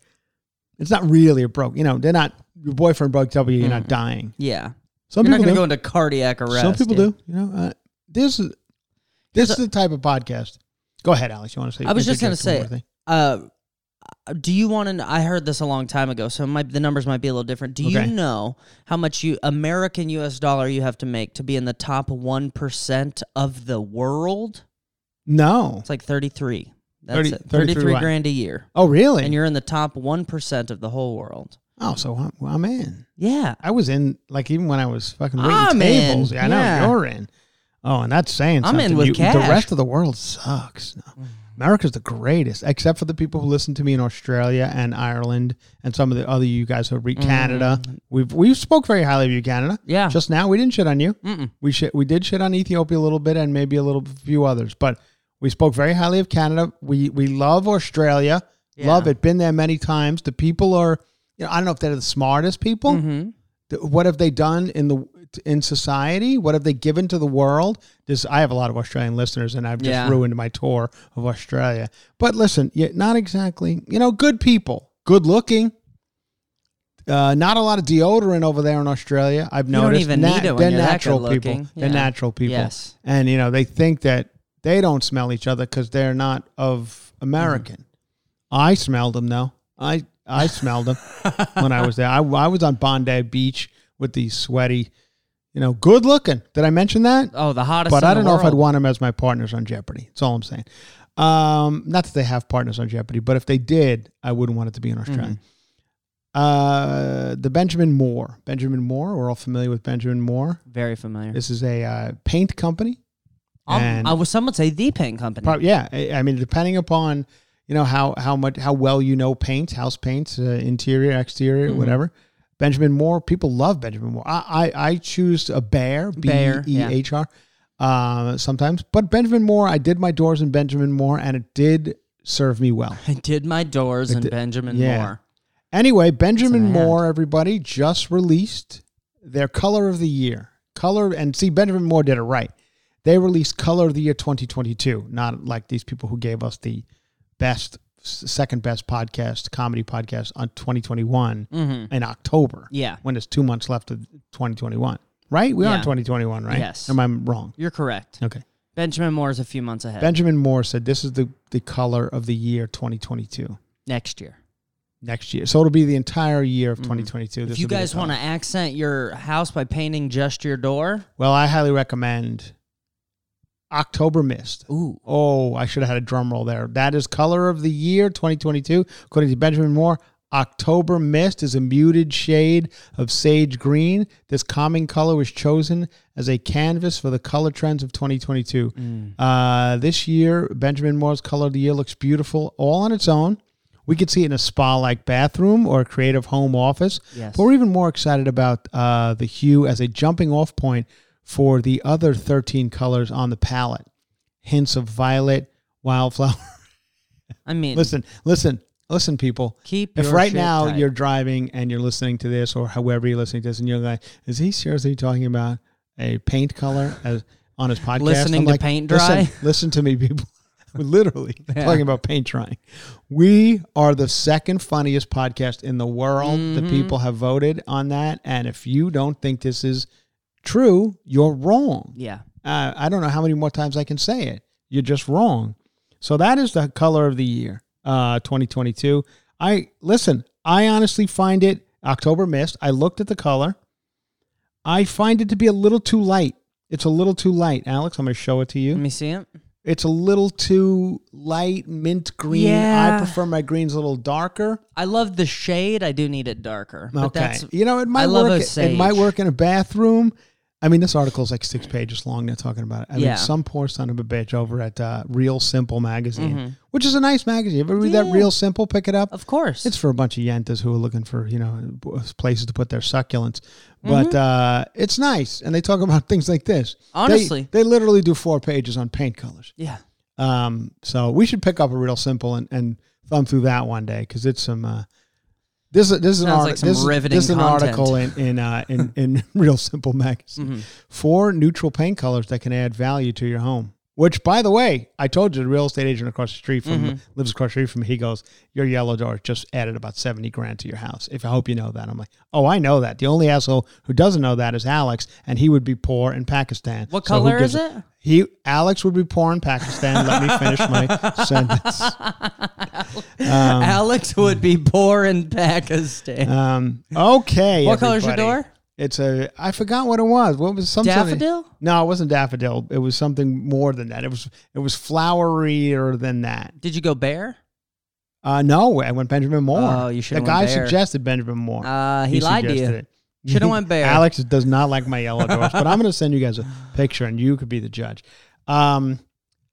It's not really a broke. You know, they're not. Your boyfriend broke up you. You're not dying. Yeah. Some You're not people going to go into cardiac arrest. Some people yeah. do. You know, uh, this is this is the type of podcast. Go ahead, Alex. You want to say? I was just gonna say- more? Uh, do you want to? I heard this a long time ago, so might, the numbers might be a little different. Do Okay. you know how much you American U.S. dollar you have to make to be in the top one percent of the world? No. It's like thirty three. That's 30 it. 33 grand a year, Oh, really? and you're in the top one percent of the whole world. oh, so I'm, I'm in. Yeah, I was in like even when I was fucking waiting I'm tables. in. Yeah, I know Yeah. you're in. Oh, and that's saying I'm in something. with You- cash. The rest of the world sucks. No. America's the greatest, except for the people who listen to me in Australia and Ireland and some of the other you guys who read Canada. We've we spoke very highly of you, Canada. Mm. Yeah. Just now, we didn't shit on you. We shit, we did shit on Ethiopia a little bit and maybe a little few others, but we spoke very highly of Canada. We we love Australia. Love it. Been there many times. The people are, you know, I don't know if they're the smartest people. What have they done in the in society? What have they given to the world? This I have a lot of Australian listeners, and I've just Yeah. ruined my tour of Australia. But listen, not exactly. You know, good people, good looking. Uh, not a lot of deodorant over there in Australia. I've You don't noticed. it when they're natural people. looking. They're natural people. Yes. And you know they think that they don't smell each other because they're not of American. I smelled them though. I I smelled them when I was there. I, I was on Bondi Beach with these sweaty, you know, good looking. Did I mention that? Oh, the hottest. but I don't know if I'd want them as my partners on Jeopardy. That's all I'm saying. Um, not that they have partners on Jeopardy, but if they did, I wouldn't want it to be in Australia. Uh, the Benjamin Moore. Benjamin Moore. We're all familiar with Benjamin Moore. Very familiar. This is a uh, paint company. Um, and- I was. Some would say the paint company. Prob- yeah, I, I mean, depending upon you know how how much how well you know paint, house paints, uh, interior, exterior, Mm-hmm. whatever. Benjamin Moore, people love Benjamin Moore. I I, I choose a bear, B E yeah. Uh, sometimes. But Benjamin Moore, I did my doors in Benjamin Moore, and it did serve me well. I did my doors in Benjamin yeah. Moore. Anyway, Benjamin. Moore, everybody just released their color of the year. Color and see, Benjamin Moore did it right. They released color of the year 2022, not like these people who gave us the best, second best podcast, comedy podcast on 2021 Mm-hmm. in October. Yeah. when there's two months left of 2021. Right? We are in 2021, right? Yes. Am I wrong? You're correct. Okay. Benjamin Moore's a few months ahead. Benjamin Moore said this is the, the color of the year 2022 next year. next year. So it'll be the entire year of 2022. If This you will be the guys want to accent your house by painting just your door, well, I highly recommend October Mist. ooh, Oh, I should have had a drum roll there. That is color of the year 2022, according to Benjamin Moore. October Mist is a muted shade of sage green. This calming color was chosen as a canvas for the color trends of 2022. Mm. Uh, this year, Benjamin Moore's color of the year looks beautiful all on its own. We could see it in a spa-like bathroom or a creative home office. Yes. But we're even more excited about uh, the hue as a jumping-off point for the other 13 colors on the palette. Hints of violet, wildflower. I mean, listen, listen, listen, people. keep If right now tight. you're driving and you're listening to this, or however you're listening to this, and you're like, "Is he seriously talking about a paint color as on his podcast?" Listening I'm to like, paint "Listen- dry?" Listen, to me, people. We're literally Yeah. talking about paint drying. We are the second funniest podcast in the world. Mm-hmm. The people have voted on that, and if you don't think this is true, you're wrong. yeah, Uh, I don't know how many more times I can say it. You're just wrong. So that is the color of the year, uh, 2022. I listen. I honestly find it October mist. I looked at the color. I find it to be a little too light. It's a little too light, Alex. I'm going to show it to you. let me see it. It's a little too light, mint green. Yeah. I prefer my greens a little darker. I love the shade. I do need it darker. But okay, that's you know it might love work. It might work in a bathroom. I mean, this article is like six pages long. They're talking about it. I Yeah. mean, some poor son of a bitch over at uh, Real Simple magazine, which is a nice magazine. Ever read that Mm-hmm. Real Simple? Pick it up. of course. It's for a bunch of yentas who are looking for you know places to put their succulents. But uh, it's nice, and they talk about things like this. They- Mm-hmm. Honestly. they, literally do four pages on paint colors. yeah. Um, so we should pick up a Real Simple and, and thumb through that one day because it's some. Uh, this is this is an Sounds like this, riveting this is an article in in uh, in, in Real Simple magazine. Mm-hmm. Four neutral paint colors that can add value to your home. Which, by the way, I told you the real estate agent across the street from Mm-hmm. lives across the street from me. He goes, "Your yellow door just added about seventy grand to your house." If I hope you know that, I'm like, "Oh, I know that." The only asshole who doesn't know that is Alex, and he would be poor in Pakistan. What So color is a- it? He Alex would be poor in Pakistan. Let me finish my sentence. Alex would be poor in Pakistan. Um, okay. what color's your door? It's a. I forgot what it was. What was something? Daffodil? No, it wasn't daffodil. It was something more than that. It was. It was flowerier than that. Did you go bear? Uh, no, I went Benjamin Moore. Oh, you should. The guy Bear. suggested Benjamin Moore. Uh, he, lied to you. it. Shoulda went Bear. Alex does not like my yellow doors, but I'm going to send you guys a picture, and you could be the judge. Um,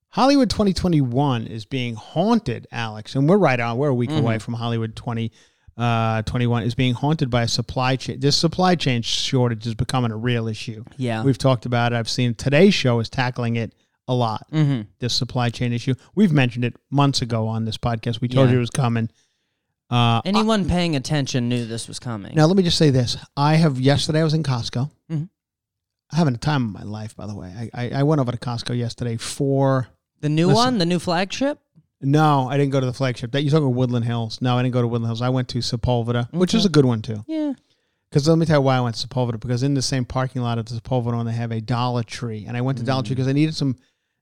Hollywood 2021 is being haunted, Alex, and we're right on. We're a week Mm-hmm. away from Hollywood 2021 is being haunted by a supply chain. This supply chain shortage is becoming a real issue. Yeah. We've talked about it. I've seen today's show is tackling it a lot. Mm-hmm. This supply chain issue. We've mentioned it months ago on this podcast. We told Yeah. you it was coming. Uh, Anyone paying attention knew this was coming. now let me just say this: I have yesterday I was in Costco. Mhm. Having a time of my life, by the way. I, I, I went over to Costco yesterday for the new Listen. one, the new flagship. No, I didn't go to the flagship. That you talking about Woodland Hills? No, I didn't go to Woodland Hills. I went to Sepulveda, which is a good one too. Yeah. Because let me tell you why I went to Sepulveda. Because in the same parking lot of the Sepulveda one, they have a Dollar Tree, and I went to Dollar Mm. Tree because I needed some.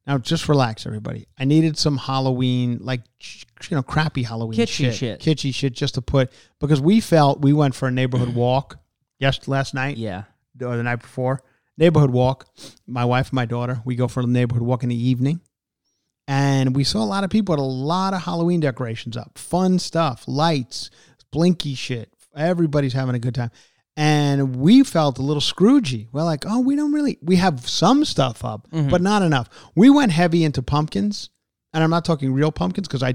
Now just relax, everybody. I needed some Halloween, like you know, crappy Halloween Kitschy shit, shit. kitschy shit, just to put because we felt we went for a neighborhood walk. Yes, last night Yeah. or the night before. Neighborhood walk. My wife and my daughter, we go for a neighborhood walk in the evening. And we saw a lot of people with a lot of Halloween decorations up. Fun stuff, lights, blinky shit. Everybody's having a good time. And we felt a little scroogey. We're like, oh, we don't really, we have some stuff up, mm-hmm. but not enough. We went heavy into pumpkins. And I'm not talking real pumpkins because I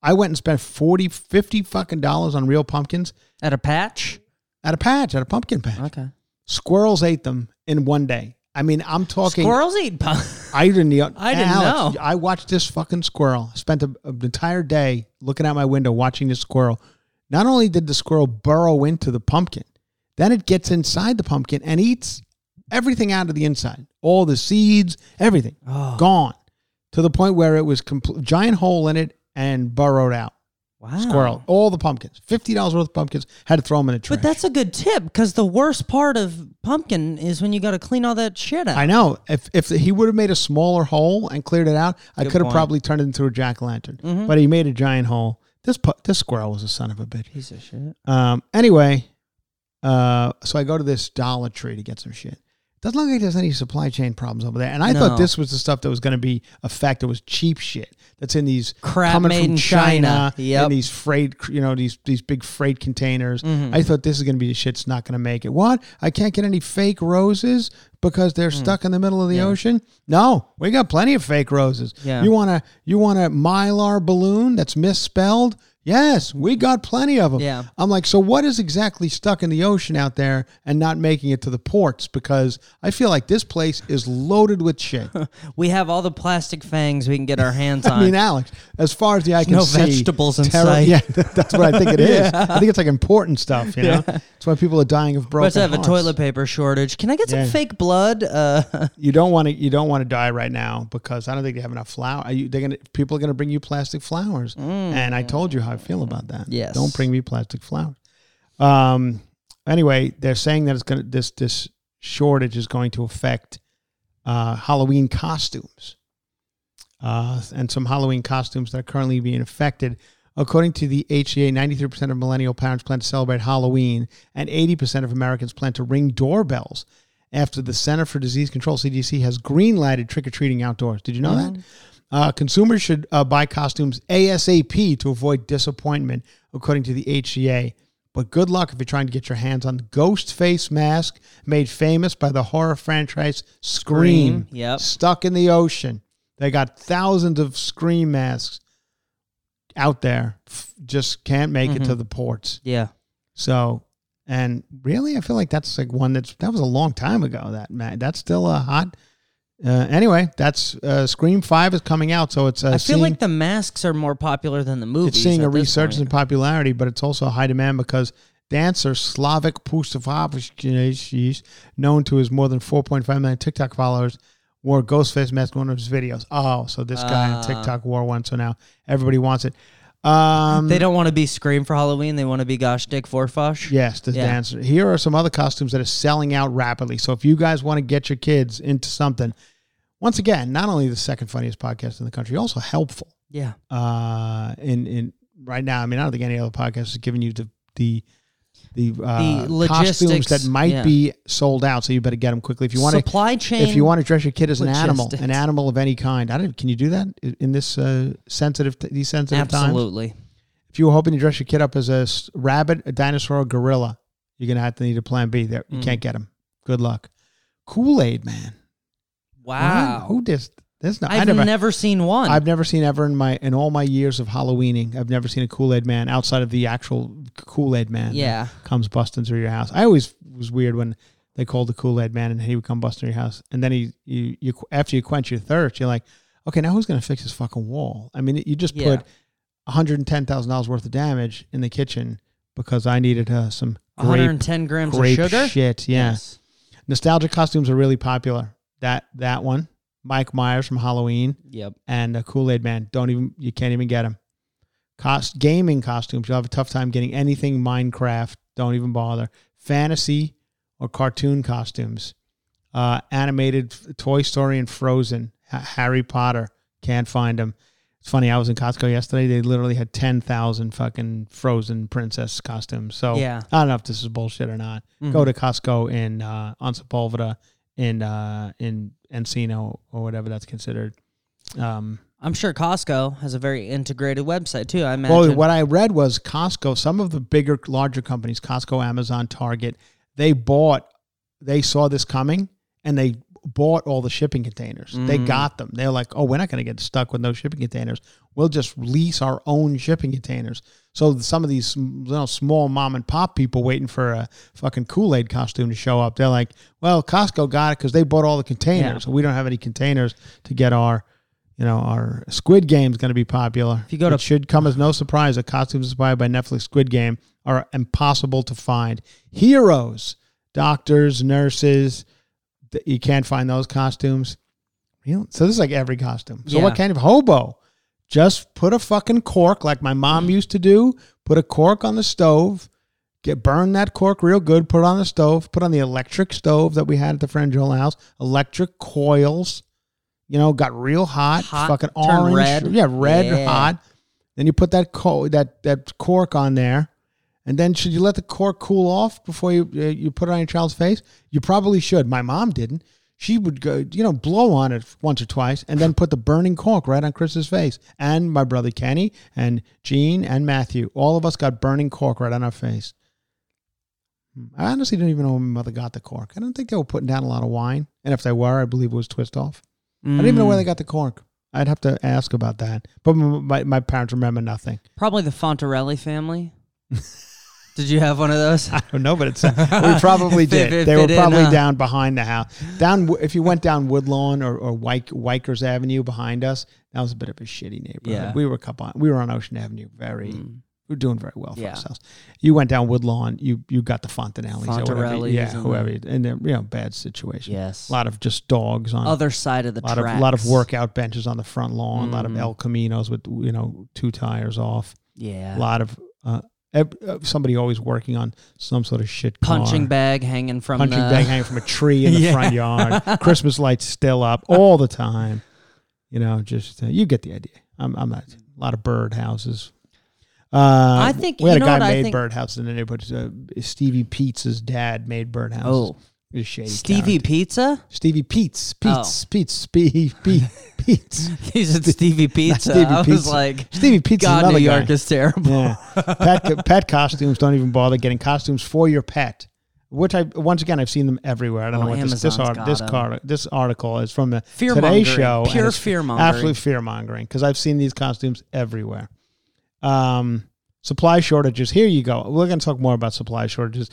I went and spent 40, 50 fucking dollars on real pumpkins At a patch. at a patch, at a pumpkin patch. Okay. Squirrels ate them in one day. I mean, I'm talking. Squirrels eat. Pump- I didn't. e, I didn't Alex, know. I watched this fucking squirrel. Spent a, an entire day looking out my window watching this squirrel. Not only did the squirrel burrow into the pumpkin, then it gets inside the pumpkin and eats everything out of the inside, all the seeds, everything Oh. gone, to the point where it was complete giant hole in it and burrowed out. Wow. Squirrel. All the pumpkins. Fifty dollars worth of pumpkins. Had to throw them in a trash. But that's a good tip because the worst part of pumpkin is when you got to clean all that shit out. I know. If if he would have made a smaller hole and cleared it out, I Good could have point. probably turned it into a jack o' lantern. Mhm. But he made a giant hole. This pu- this squirrel was a son of a bitch. Piece of shit. Um. Anyway, uh. So I go to this Dollar Tree to get some shit. Doesn't look like there's any supply chain problems over there. And I No. thought this was the stuff that was going to be effective. Was cheap shit that's in these Crap coming made from in China, China. Yep. in these freight, you know, these these big freight containers. Mhm. I thought this is going to be the shit's not going to make it. What? I can't get any fake roses because they're stuck in the middle of the. Yeah. ocean? No, we got plenty of fake roses. Yeah. You want a you want a mylar balloon that's misspelled? Yes, we got plenty of them. Yeah. I'm like, so what is exactly stuck in the ocean out there and not making it to the ports? Because I feel like this place is loaded with shit. We have all the plastic fangs we can get our hands on. I mean, Alex, as far as the eye can no see, vegetables in terri- sight. Yeah, that's what I think it is. I think it's like important stuff. You know, that's why people are dying of broken Let's have a toilet paper shortage. Can I get some Yeah. fake blood? Uh, You don't want to. You don't want to die right now because I don't think they have enough flour. Are you, they're gonna. People are gonna bring you plastic flowers, and I told you how I feel about that. Yes. Don't bring me plastic flowers. Um. Anyway, they're saying that it's gonna. This this shortage is going to affect uh, Halloween costumes, uh, and some Halloween costumes that are currently being affected. According to the HCA, 93% of millennial parents plan to celebrate Halloween, and 80% of Americans plan to ring doorbells after the Center for Disease Control, CDC, has green lighted trick or treating outdoors. Did you know that? Uh, consumers should uh, buy costumes ASAP to avoid disappointment, according to the HCA. But good luck if you're trying to get your hands on the ghost face mask made famous by the horror franchise Scream. Scream, yep. Stuck in the ocean. They got thousands of Scream masks out there. F- Just can't make it to the ports. yeah. So, and really, I feel like that's like one that's that was a long time ago. That man, that's still a hot. Uh, anyway, that's uh, Scream Five is coming out, so it's uh, I feel seeing, like the masks are more popular than the movies. it's seeing a resurgence in popularity, but it's also a high demand because dancer Slavik Pustavovich, known to his more than 4.5 million TikTok followers, wore Ghostface mask in one of his videos. Oh, so this guy on Ah. TikTok wore one, so now everybody wants it. Um, They don't want to be Scream for Halloween. They want to be Gosh Dick Forfosh. Yes, the Yeah. dancer. Here are some other costumes that are selling out rapidly. So if you guys want to get your kids into something, once again, not only the second funniest podcast in the country, also helpful. Yeah. Uh, in in right now, I mean, I don't think any other podcast is giving you the the the, uh, The costumes that might yeah. be sold out. So you better get them quickly if you want to. Supply chain. If you want to dress your kid as an animal, an animal of any kind, I don't. Can you do that in- this uh, sensitive these sensitive times? Absolutely. If you were hoping to dress your kid up as a rabbit, a dinosaur, a gorilla, you're gonna have to need a plan B. There, you Mm. can't get them. Good luck. Kool Aid Man. Wow. Who does? There's no. I I've never. never, seen one. I've never seen ever in my in all my years of Halloweening. I've never seen a Kool Aid Man outside of the actual Kool Aid Man. that yeah. comes busting through your house. I always was weird when they called the Kool Aid Man and he would come busting through your house, and then he you you after you quench your thirst, you're like, okay, now who's gonna fix this fucking wall? I mean, you just Yeah. put one hundred and ten thousand dollars worth of damage in the kitchen because I needed uh, some grape 110 grams of sugar. shit. Yeah, Yes. nostalgic costumes are really popular. That that one, Mike Myers from Halloween Yep. and a Kool Aid Man. Don't even you can't even get them. Cost gaming costumes. You'll have a tough time getting anything Minecraft. Don't even bother. Fantasy or cartoon costumes. Uh, animated Toy Story and Frozen. Ha- Harry Potter. Can't find them. It's funny. I was in Costco yesterday. They literally had ten thousand fucking Frozen princess costumes. So Yeah. I don't know if this is bullshit or not. Go to Costco in uh, on Sepulveda in uh, in Encino or whatever that's considered. Um, I'm sure Costco has a very integrated website too. I imagine. well, what I read was Costco. Some of the bigger, larger companies, Costco, Amazon, Target, they bought, they saw this coming, and they bought all the shipping containers. They Mm. got them. They're like, oh, we're not going to get stuck with no shipping containers. We'll just lease our own shipping containers. So some of these you know, small mom and pop people waiting for a fucking Kool Aid costume to show up, they're like, well, Costco got it because they bought all the containers. So we don't have any containers to get our. You know, our Squid Game is going to be popular. If you go to- it should come as no surprise that costumes inspired by Netflix Squid Game are impossible to find. Heroes, doctors, nurses, you can't find those costumes. Really? So this is like every costume. So what kind of hobo? Just put a fucking cork like my mom mm. used to do. Put a cork on the stove. Get burn that cork real good. Put it on the stove. Put on the electric stove that we had at the Franjola house. Electric coils. You know, got real hot. Hot, fucking orange. red. Yeah, red Yeah. hot. Then you put that co- that that cork on there. And then should you let the cork cool off before you uh, you put it on your child's face? You probably should. My mom didn't. She would go, you know, blow on it once or twice, and then put the burning cork right on Chris's face. And my brother Kenny and Gene and Matthew, all of us got burning cork right on our face. Hmm. I honestly don't even know when my mother got the cork. I don't think they were putting down a lot of wine, and if they were, I believe it was twist off. I don't even know Mm. where they got the cork. I'd have to ask about that. But my, my parents remember nothing. Probably the Fontarelli family. Did you have one of those? I don't know, but it's we probably did. it they were fit in, probably huh? down behind the house. Down if you went down Woodlawn or or Wyke, Wikers Avenue behind us, that was a bit of a shitty neighborhood. Yeah. We were a couple. We were on Ocean Avenue. Very, Mm. we were doing very well for Yeah. ourselves. You went down Woodlawn. You you got the Fontanellis, whatever. Yeah, and whoever, the- and you know bad situation. Yes. a lot of just dogs on. Other side of the lot tracks. of a lot of workout benches on the front lawn. A lot of Mhm. El Caminos with you know two tires off. Yeah. A lot of uh, somebody always working on some sort of shit. Punching car. bag hanging from punching the bag hanging from a tree in the Yeah. front yard. Christmas lights still up all the time. You know, just uh, you get the idea. I'm, I'm not a lot of bird houses. Uh, I think- we had you a know guy made think- birdhouse in the neighborhood. Uh, Stevie Pete's dad made birdhouses. Oh, Shady Stevie character. Pizza? Stevie Pete's Oh. Pete's Pete's Stevie Pete Pete's He said Stevie Pizza. Stevie I was Pizza. like, Stevie Pete's God, New York guy. is terrible. Yeah. pet pet costumes don't even bother getting costumes for your pet. Which I once again I've seen them everywhere. I don't Oh, know what this this, Amazon's art, this car this article is from the Today Fear-mongering. Show. Pure fear-mongering. Absolute fear mongering because I've seen these costumes everywhere. Um, supply shortages. Here you go. We're going to talk more about supply shortages.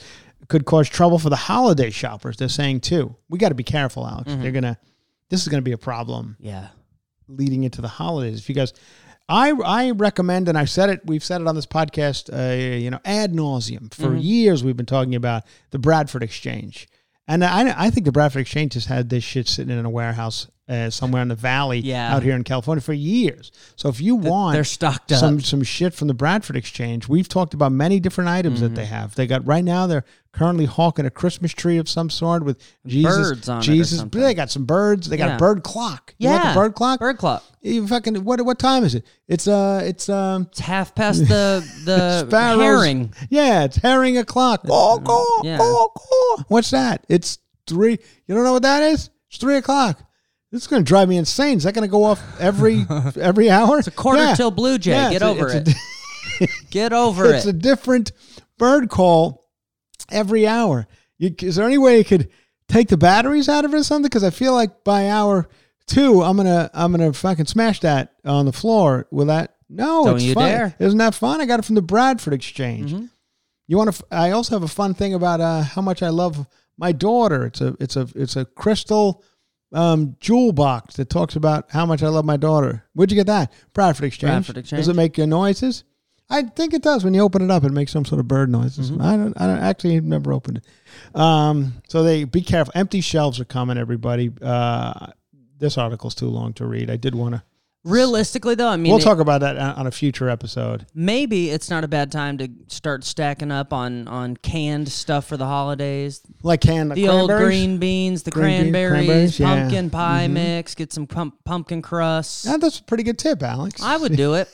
Could cause trouble for the holiday shoppers. They're saying too. We got to be careful, Alex. Mm-hmm. They're gonna. This is going to be a problem Yeah. leading into the holidays. If you guys, I I recommend, and I said it, we've said it on this podcast, uh, you know, ad nauseum. For years, we've been talking about the Bradford Exchange, and I I think the Bradford Exchange has had this shit sitting in a warehouse uh, somewhere in the valley Yeah. out here in California for years. So if you want, They're stocked up. some some shit from the Bradford Exchange. We've talked about many different items that Mm-hmm. they have. They got right now. They're currently hawking a Christmas tree of some sort with Jesus. Birds on it Jesus. something. They got some birds. They got Yeah. a bird clock. You yeah. bird clock? Bird clock. You fucking what? What time is it? It's uh, it's um, It's half past the the herring. Yeah, it's herring o'clock. Caw, caw, yeah. caw. What's that? It's three. You don't know what that is? It's three o'clock. This is going to drive me insane. Is that going to go off every every hour? It's a quarter till Blue Jay. Get over it. Get over it's it. It's a different bird call every hour. You, is there any way you could take the batteries out of it or something? Because I feel like by hour two, I'm gonna I'm gonna fucking smash that on the floor. Will that? No, Don't it's you fun. dare. Mm-hmm. Isn't that fun? I got it from the Bradford Exchange. You want to? I also have a fun thing about uh, how much I love my daughter. It's a it's a it's a crystal um, jewel box that talks about how much I love my daughter. Where'd you get that? Bradford Exchange. Bradford Exchange. Does it make uh, noises? I think it does. When you open it up, it makes some sort of bird noises. Mm-hmm. I don't. I don't actually never opened it. Um, so they be careful. Empty shelves are coming. Everybody. Uh, this article's too long to read. I did want to. Realistically, though, I mean, We'll it- talk about that on a future episode. maybe it's not a bad time to start stacking up on on canned stuff for the holidays. Like canned The old green beans, the Green cranberries, cranberries, yeah. pumpkin pie Mhm. mix. Get some pump, pumpkin crust. Yeah, that's a pretty good tip, Alex. I would do it.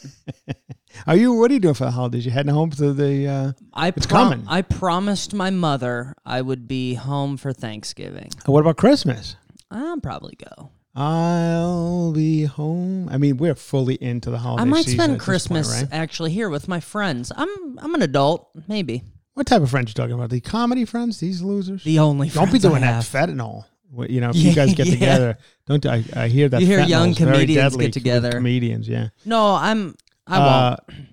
Are you? What are you doing for the holidays? You heading home to the? Uh, I It's prom- coming. I promised my mother I would be home for Thanksgiving. what about Christmas? I'll probably go. I'll be home. I mean, we're fully into the holiday. I might spend this point, Christmas right? actually here with my friends. I'm I'm an adult, maybe What type of friends are you talking about? The comedy friends? These losers? the only. Don't be doing that fentanyl. You know, if Yeah, you guys get yeah. together, don't I, I hear that You hear young comedians get together. Comedians, yeah. No, I'm. I Uh, won't.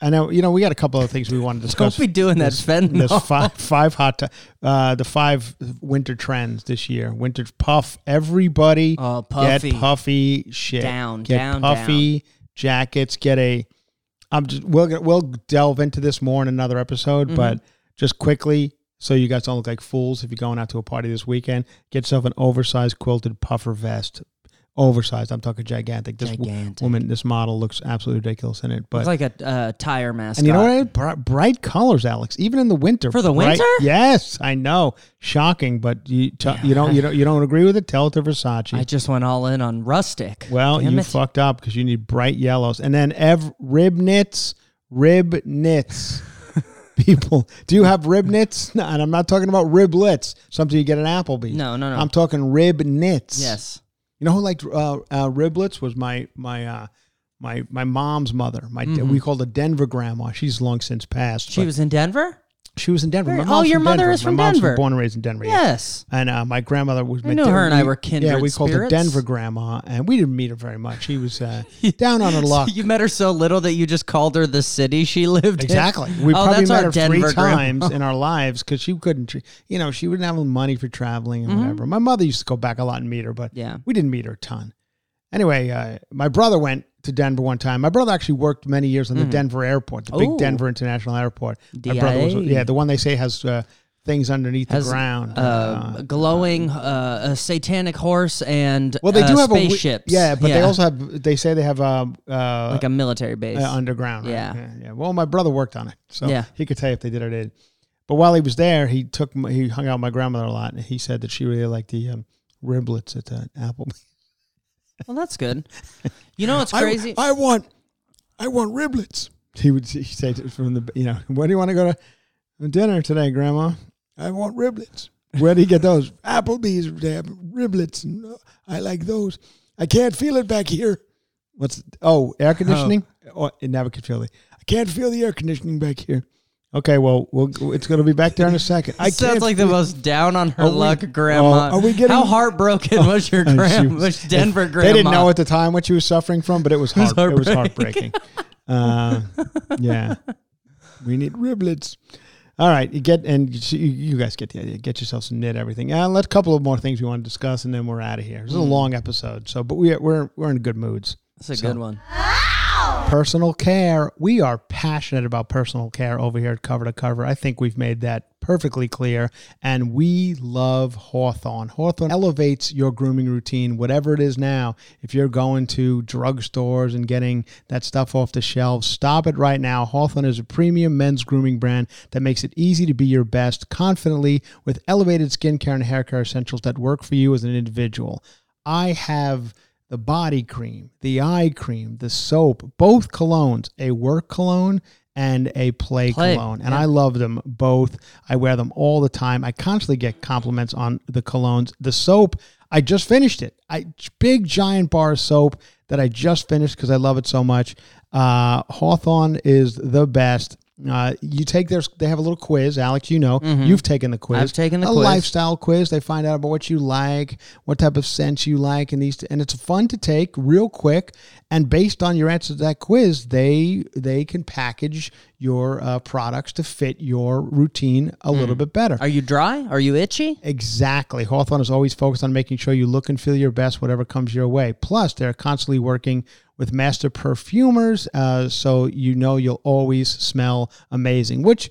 I know. You know, we got a couple of things we want to discuss. Don't be doing that fentanyl. There's five, five hot, ti- uh, the five winter trends this year. Winter puff. Everybody Oh, puffy. get puffy shit. Down, get down, puffy jackets. Get a. I'm just. We'll get- we'll delve into this more in another episode, Mm-hmm. but just quickly. So you guys don't look like fools if you're going out to a party this weekend. Get yourself an oversized quilted puffer vest. Oversized. I'm talking gigantic. This Gigantic. woman, this model looks absolutely ridiculous in it. But Looks like a uh, tire mask. and you know what? Bright, bright colors, Alex. Even in the winter. For the bright- winter? Yes, I know. Shocking, but you t- you don't you don't you don't agree with it? Tell it to Versace. I just went all in on rustic. well, Damn you it. fucked up because you need bright yellows, and then ev- rib knits, rib knits. People, do you have rib knits? No, and I'm not talking about riblets, something you get at Applebee's. No, no, no. I'm talking rib knits. yes. You know who liked uh, uh, riblets was my my uh, my my mom's mother. My Mm-hmm. we called her Denver grandma. She's long since passed. She was in Denver? She was in Denver. My oh, your from mother Denver. is from my mom's Denver. born and raised in Denver. yeah. Yes. And uh, my grandmother was. I knew her and I were kindred Yeah, we called her spirits. Denver grandma, and we didn't meet her very much. She was uh, down on her luck. You met her so little that you just called her the city she lived in. Exactly. in. We oh, probably that's met our her three grandma. times in our lives because she couldn't, tr- you know, she wouldn't have the money for traveling and Mhm. whatever. My mother used to go back a lot and meet her, but Yeah. we didn't meet her a ton. Anyway, uh, my brother went to Denver one time. My brother actually worked many years on the Denver airport, the big Mm. Denver International Airport. My brother was, DIA. yeah, the one they say has uh, things underneath Has the ground. uh, glowing uh, a satanic horse and well, they uh, do have spaceships. a yeah, but they also have. They say they have um, uh, like a military base. uh, underground. Right? Yeah. yeah, yeah. Well, my brother worked on it, so Yeah. he could tell you if they did or did. But while he was there, he took my, he hung out with my grandmother a lot, and he said that she really liked the um, riblets at the Apple. well, that's good. You know what's crazy? I, want, I want riblets. He would he say to- from the you know where do you want to go to dinner today, Grandma? I want riblets. Where do you get those? Applebee's. They have riblets, and uh, I like those. I can't feel it back here. What's oh air conditioning? Oh, it never could feel it. I can't feel the air conditioning back here. Okay, well, we'll it's going to be back there in a second. I Sounds like the most down on her Are we- luck grandma. oh, are we getting- How heartbroken was your grandma? was- Was Denver grandma? They didn't know at the time what she was suffering from, but it was hard. It was heartbreaking. uh, yeah, we need riblets. All right, you get and you, you guys get the idea. Get yourself some knit everything. Uh, let's a couple of more things we want to discuss, and then we're out of here. This is a long episode, so but we we're we're in good moods. That's a So- good one. Personal care. We are passionate about personal care over here at Cover to Cover. I think we've made that perfectly clear. And we love Hawthorne. Hawthorne elevates your grooming routine, whatever it is now. If you're going to drugstores and getting that stuff off the shelves, stop it right now. Hawthorne is a premium men's grooming brand that makes it easy to be your best confidently with elevated skincare and hair care essentials that work for you as an individual. I have the body cream, the eye cream, the soap, both colognes, a work cologne and a play, Play, cologne. And yeah. I love them both. I wear them all the time. I constantly get compliments on the colognes. The soap, I just finished it. I big giant bar of soap that I just finished because I love it so much. Uh, Hawthorne is the best. Uh, you take their, they have a little quiz. Alex, you know, you've taken the quiz. Mm-hmm. I've taken the a quiz. lifestyle quiz. They find out about what you like, what type of scents you like, and these. And it's fun to take real quick. And based on your answer to that quiz, they they can package your uh, products to fit your routine a little bit better. Are you dry? Are you itchy? Exactly. Hawthorne is always focused on making sure you look and feel your best, whatever comes your way. Plus, they're constantly working with master perfumers, uh, so you know you'll always smell amazing. Which,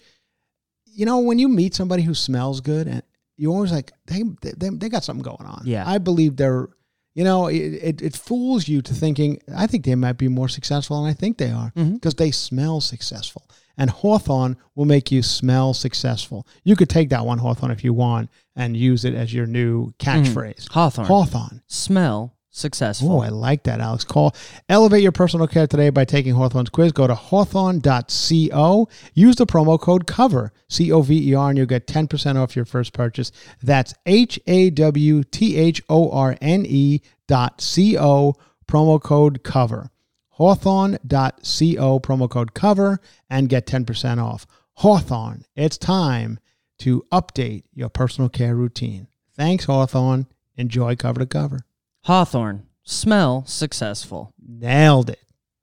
you know, when you meet somebody who smells good, and you're always like they they, they got something going on. Yeah. I believe they're. You know, it, it, it fools you to thinking, I think they might be more successful than I think they are because they smell successful. And Hawthorne will make you smell successful. You could take that one, Hawthorne, if you want, and use it as your new catchphrase. Hawthorne. Hawthorne. Smell successful. Oh, I like that, Alex. Call elevate your personal care today by taking Hawthorne's quiz. Go to hawthorne.co. Use the promo code COVER, C O V E R, and you'll get 10% off your first purchase. That's H A W T H O R N E dot C O, promo code COVER. Hawthorne.co, promo code COVER, and get 10% off. Hawthorne, it's time to update your personal care routine. Thanks, Hawthorne. Enjoy cover to cover. Hawthorne. Smell successful. Nailed it.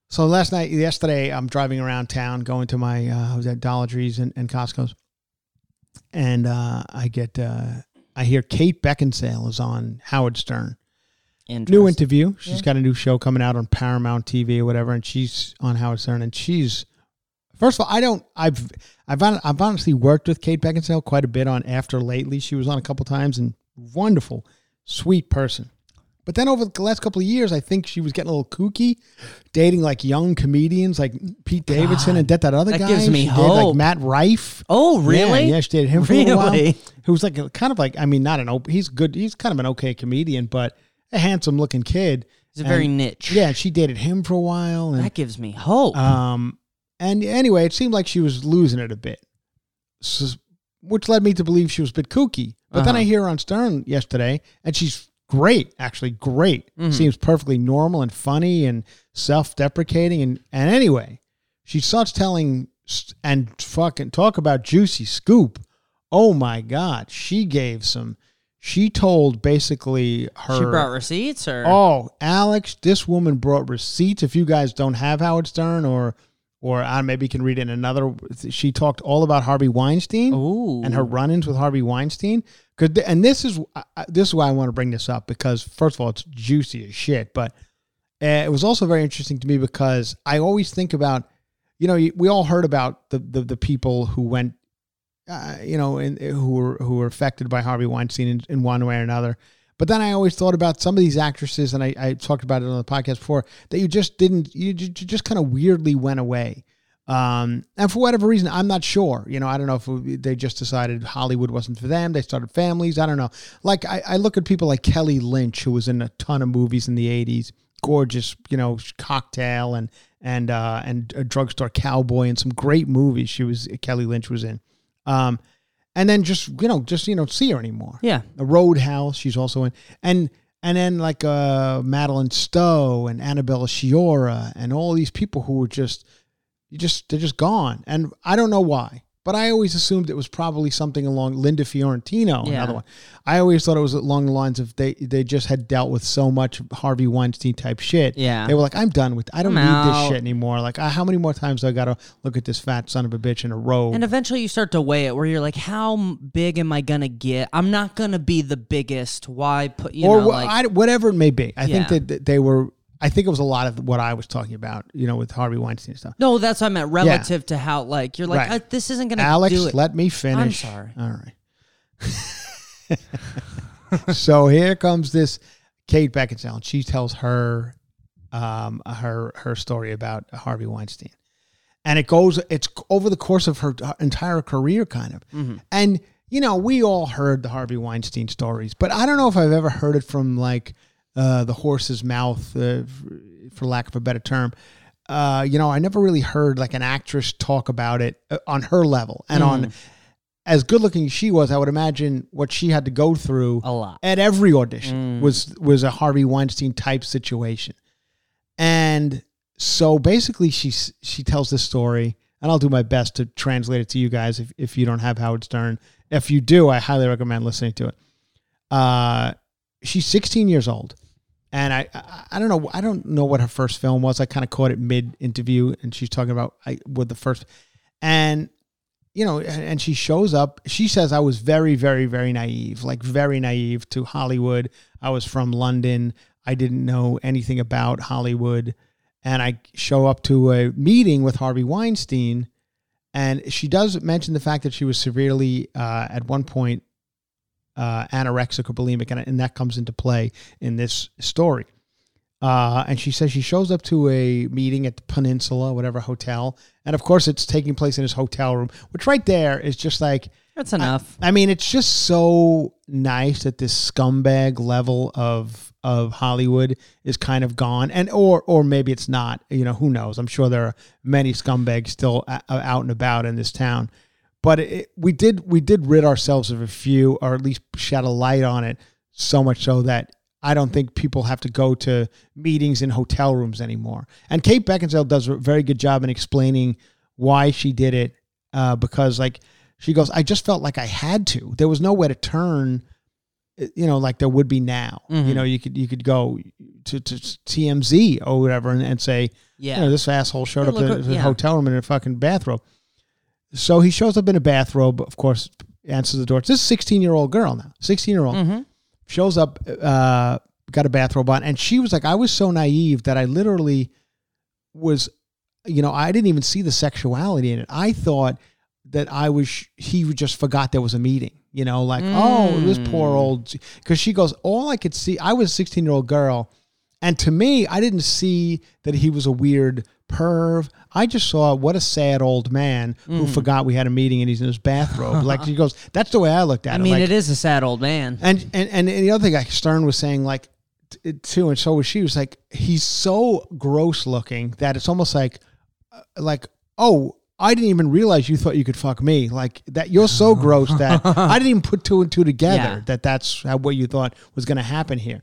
So last night, yesterday, I'm driving around town, going to my uh, I was at Dollar Trees and, and Costco's, and uh, I get uh, I hear Kate Beckinsale is on Howard Stern. New interview. She's got a new show coming out on Paramount TV or whatever, and she's on Howard Stern. And she's first of all, I don't. I've I've I've honestly worked with Kate Beckinsale quite a bit on After Lately. She was on a couple times and wonderful, sweet person. But then over the last couple of years, I think she was getting a little kooky, dating like young comedians like Pete Davidson and that that other that guy. gives me she dated, like. Matt Rife. Oh, really? Yeah, yeah, she dated him for a while. Really? Who's like a, kind of like I mean, not an op- he's good. He's kind of an okay comedian, but a handsome looking kid. It's a very niche. Yeah, she dated him for a while, and That gives me hope. um, and anyway, it seemed like she was losing it a bit, S which led me to believe she was a bit kooky. But then Uh-huh. I hear her on Stern yesterday, and she's great, actually great. Mhm. Seems perfectly normal and funny and self-deprecating. And and anyway, she starts telling and fucking talk about juicy scoop. Oh my god, she gave some. She told basically her. she brought receipts, or Oh, Alex, this woman brought receipts. If you guys don't have Howard Stern, or or I maybe can read in another. She talked all about Harvey Weinstein Ooh. and her run-ins with Harvey Weinstein. Cause and this is uh, this is why I want to bring this up because first of all, it's juicy as shit, but uh, it was also very interesting to me because I always think about, you know, we all heard about the the, the people who went, uh, you know, in, who were who were affected by Harvey Weinstein in, in one way or another. But then I always thought about some of these actresses, and I, I talked about it on the podcast before, that you just didn't, you, you just kind of weirdly went away. Um, and for whatever reason, I'm not sure. You know, I don't know if they just decided Hollywood wasn't for them. They started families. I don't know. Like I, I look at people like Kelly Lynch, who was in a ton of movies in the '80s, gorgeous, you know, cocktail and and uh, and a drugstore cowboy and some great movies. She was Kelly Lynch was in. Um, and then just you know, just you know, see her anymore. yeah, A Roadhouse, she's also in, and and then like uh, Madeline Stowe and Annabella Sciorra and all these people who were just, you just they're just gone, and I don't know why, but I always assumed it was probably something along Linda Fiorentino, Yeah. another one. I always thought it was along the lines of they they just had dealt with so much Harvey Weinstein type shit. Yeah. they were like, I'm done with, I don't I'm need out. this shit anymore. Like, I, how many more times do I got to look at this fat son of a bitch in a row? and eventually you start to weigh it, where you're like, how big am I gonna get? I'm not gonna be the biggest. Why put you or know wha- like I, whatever it may be. I think Yeah. that, that they were. I think it was a lot of what I was talking about. You know, with Harvey Weinstein stuff. no, that's what I meant relative to how like you're like Right. uh, this isn't gonna Alex, do it. Alex, let me finish. I'm sorry. All right. so here comes this Kate Beckinsale, and she tells her um, her her story about Harvey Weinstein, and it goes. It's over the course of her entire career, kind of. Mm-hmm. And you know, we all heard the Harvey Weinstein stories, but I don't know if I've ever heard it from like uh, the horse's mouth, uh, for lack of a better term. Uh, you know, I never really heard like an actress talk about it uh, on her level and Mm. on as good looking as she was. I would imagine what she had to go through a lot. at every audition Mm. was was a Harvey Weinstein type situation. And so basically she she tells this story and I'll do my best to translate it to you guys if, if you don't have Howard Stern. If you do, I highly recommend listening to it. Uh, she's 16 years old. And I, I I don't know I don't know what her first film was. I kind of caught it mid interview and she's talking about I with the first and you know, and and she shows up. She says, I was very, very, very naive, like very naive to Hollywood. I was from London. I didn't know anything about Hollywood. And I show up to a meeting with Harvey Weinstein. And she does mention the fact that she was severely, uh, at one point, uh, anorexic or bulimic. And, and that comes into play in this story. Uh, and she says she shows up to a meeting at the Peninsula, whatever hotel, and of course it's taking place in his hotel room, which right there is just like That's enough. I mean, it's just so nice that this scumbag level of of Hollywood is kind of gone, and or or maybe it's not. You know, who knows? I'm sure there are many scumbags still a- out and about in this town, but it, we did we did rid ourselves of a few, or at least shed a light on it, so much so that. I don't think people have to go to meetings in hotel rooms anymore. And Kate Beckinsale does a very good job in explaining why she did it, uh, because like she goes, I just felt like I had to. There was nowhere to turn, uh, you know, like there would be now. You Mhm. know, you could you could go to, to TMZ or whatever and, and say, yeah. you know, this asshole showed up in a yeah. hotel room in a fucking bathrobe. So he shows up in a bathrobe, of course, answers the door. It's this 16 year old girl now, 16 year old mm-hmm. shows up, uh, got a bathrobe on, and she was like, I was so naive that I literally was, you know, I didn't even see the sexuality in it. I thought that I was he just forgot there was a meeting. You know, like oh this poor old because she goes all I could see I was a 16 year old girl, and to me I didn't see that he was a weird perv. I just saw what a sad old man who forgot we had a meeting and he's in his bathrobe. like he goes, that's the way I looked at it. I it. mean, like, it is a sad old man. and and and the other thing, like Stern was saying, like t- too, and so was she. Was like he's so gross looking that it's almost like, uh, like oh, I didn't even realize you thought you could fuck me. Like that, you're so gross that I didn't even put two and two together Yeah. that that's how, what you thought was going to happen here.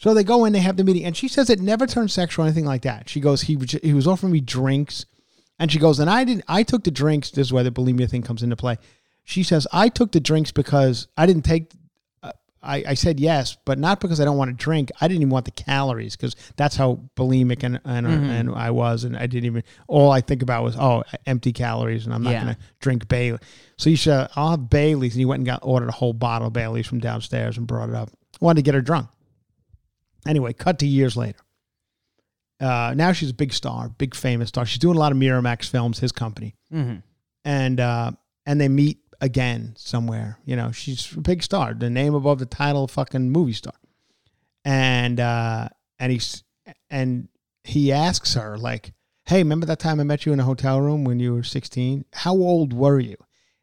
So they go in, they have the meeting, and she says it never turned sexual or anything like that. She goes, he was he was offering me drinks, and she goes, and I didn't. I took the drinks. This is where the bulimia thing comes into play. She says, I took the drinks because I didn't take. uh, I, I said yes, but not because I don't want to drink. I didn't even want the calories because that's how bulimic and and, and I was, and I didn't even. All I think about was oh, empty calories, and I'm not Yeah. going to drink Bailey. So you said I'll have Bailey's, and he went and got ordered a whole bottle of Bailey's from downstairs and brought it up. Wanted to get her drunk. Anyway, cut to years later. Uh, now she's a big star, big famous star. She's doing a lot of Miramax films, his company, hmm and uh, and they meet again somewhere. You know, she's a big star, the name above the title, fucking movie star, and uh, and he's and he asks her like, "Hey, remember that time I met you in a hotel room when you were 16? How old were you?"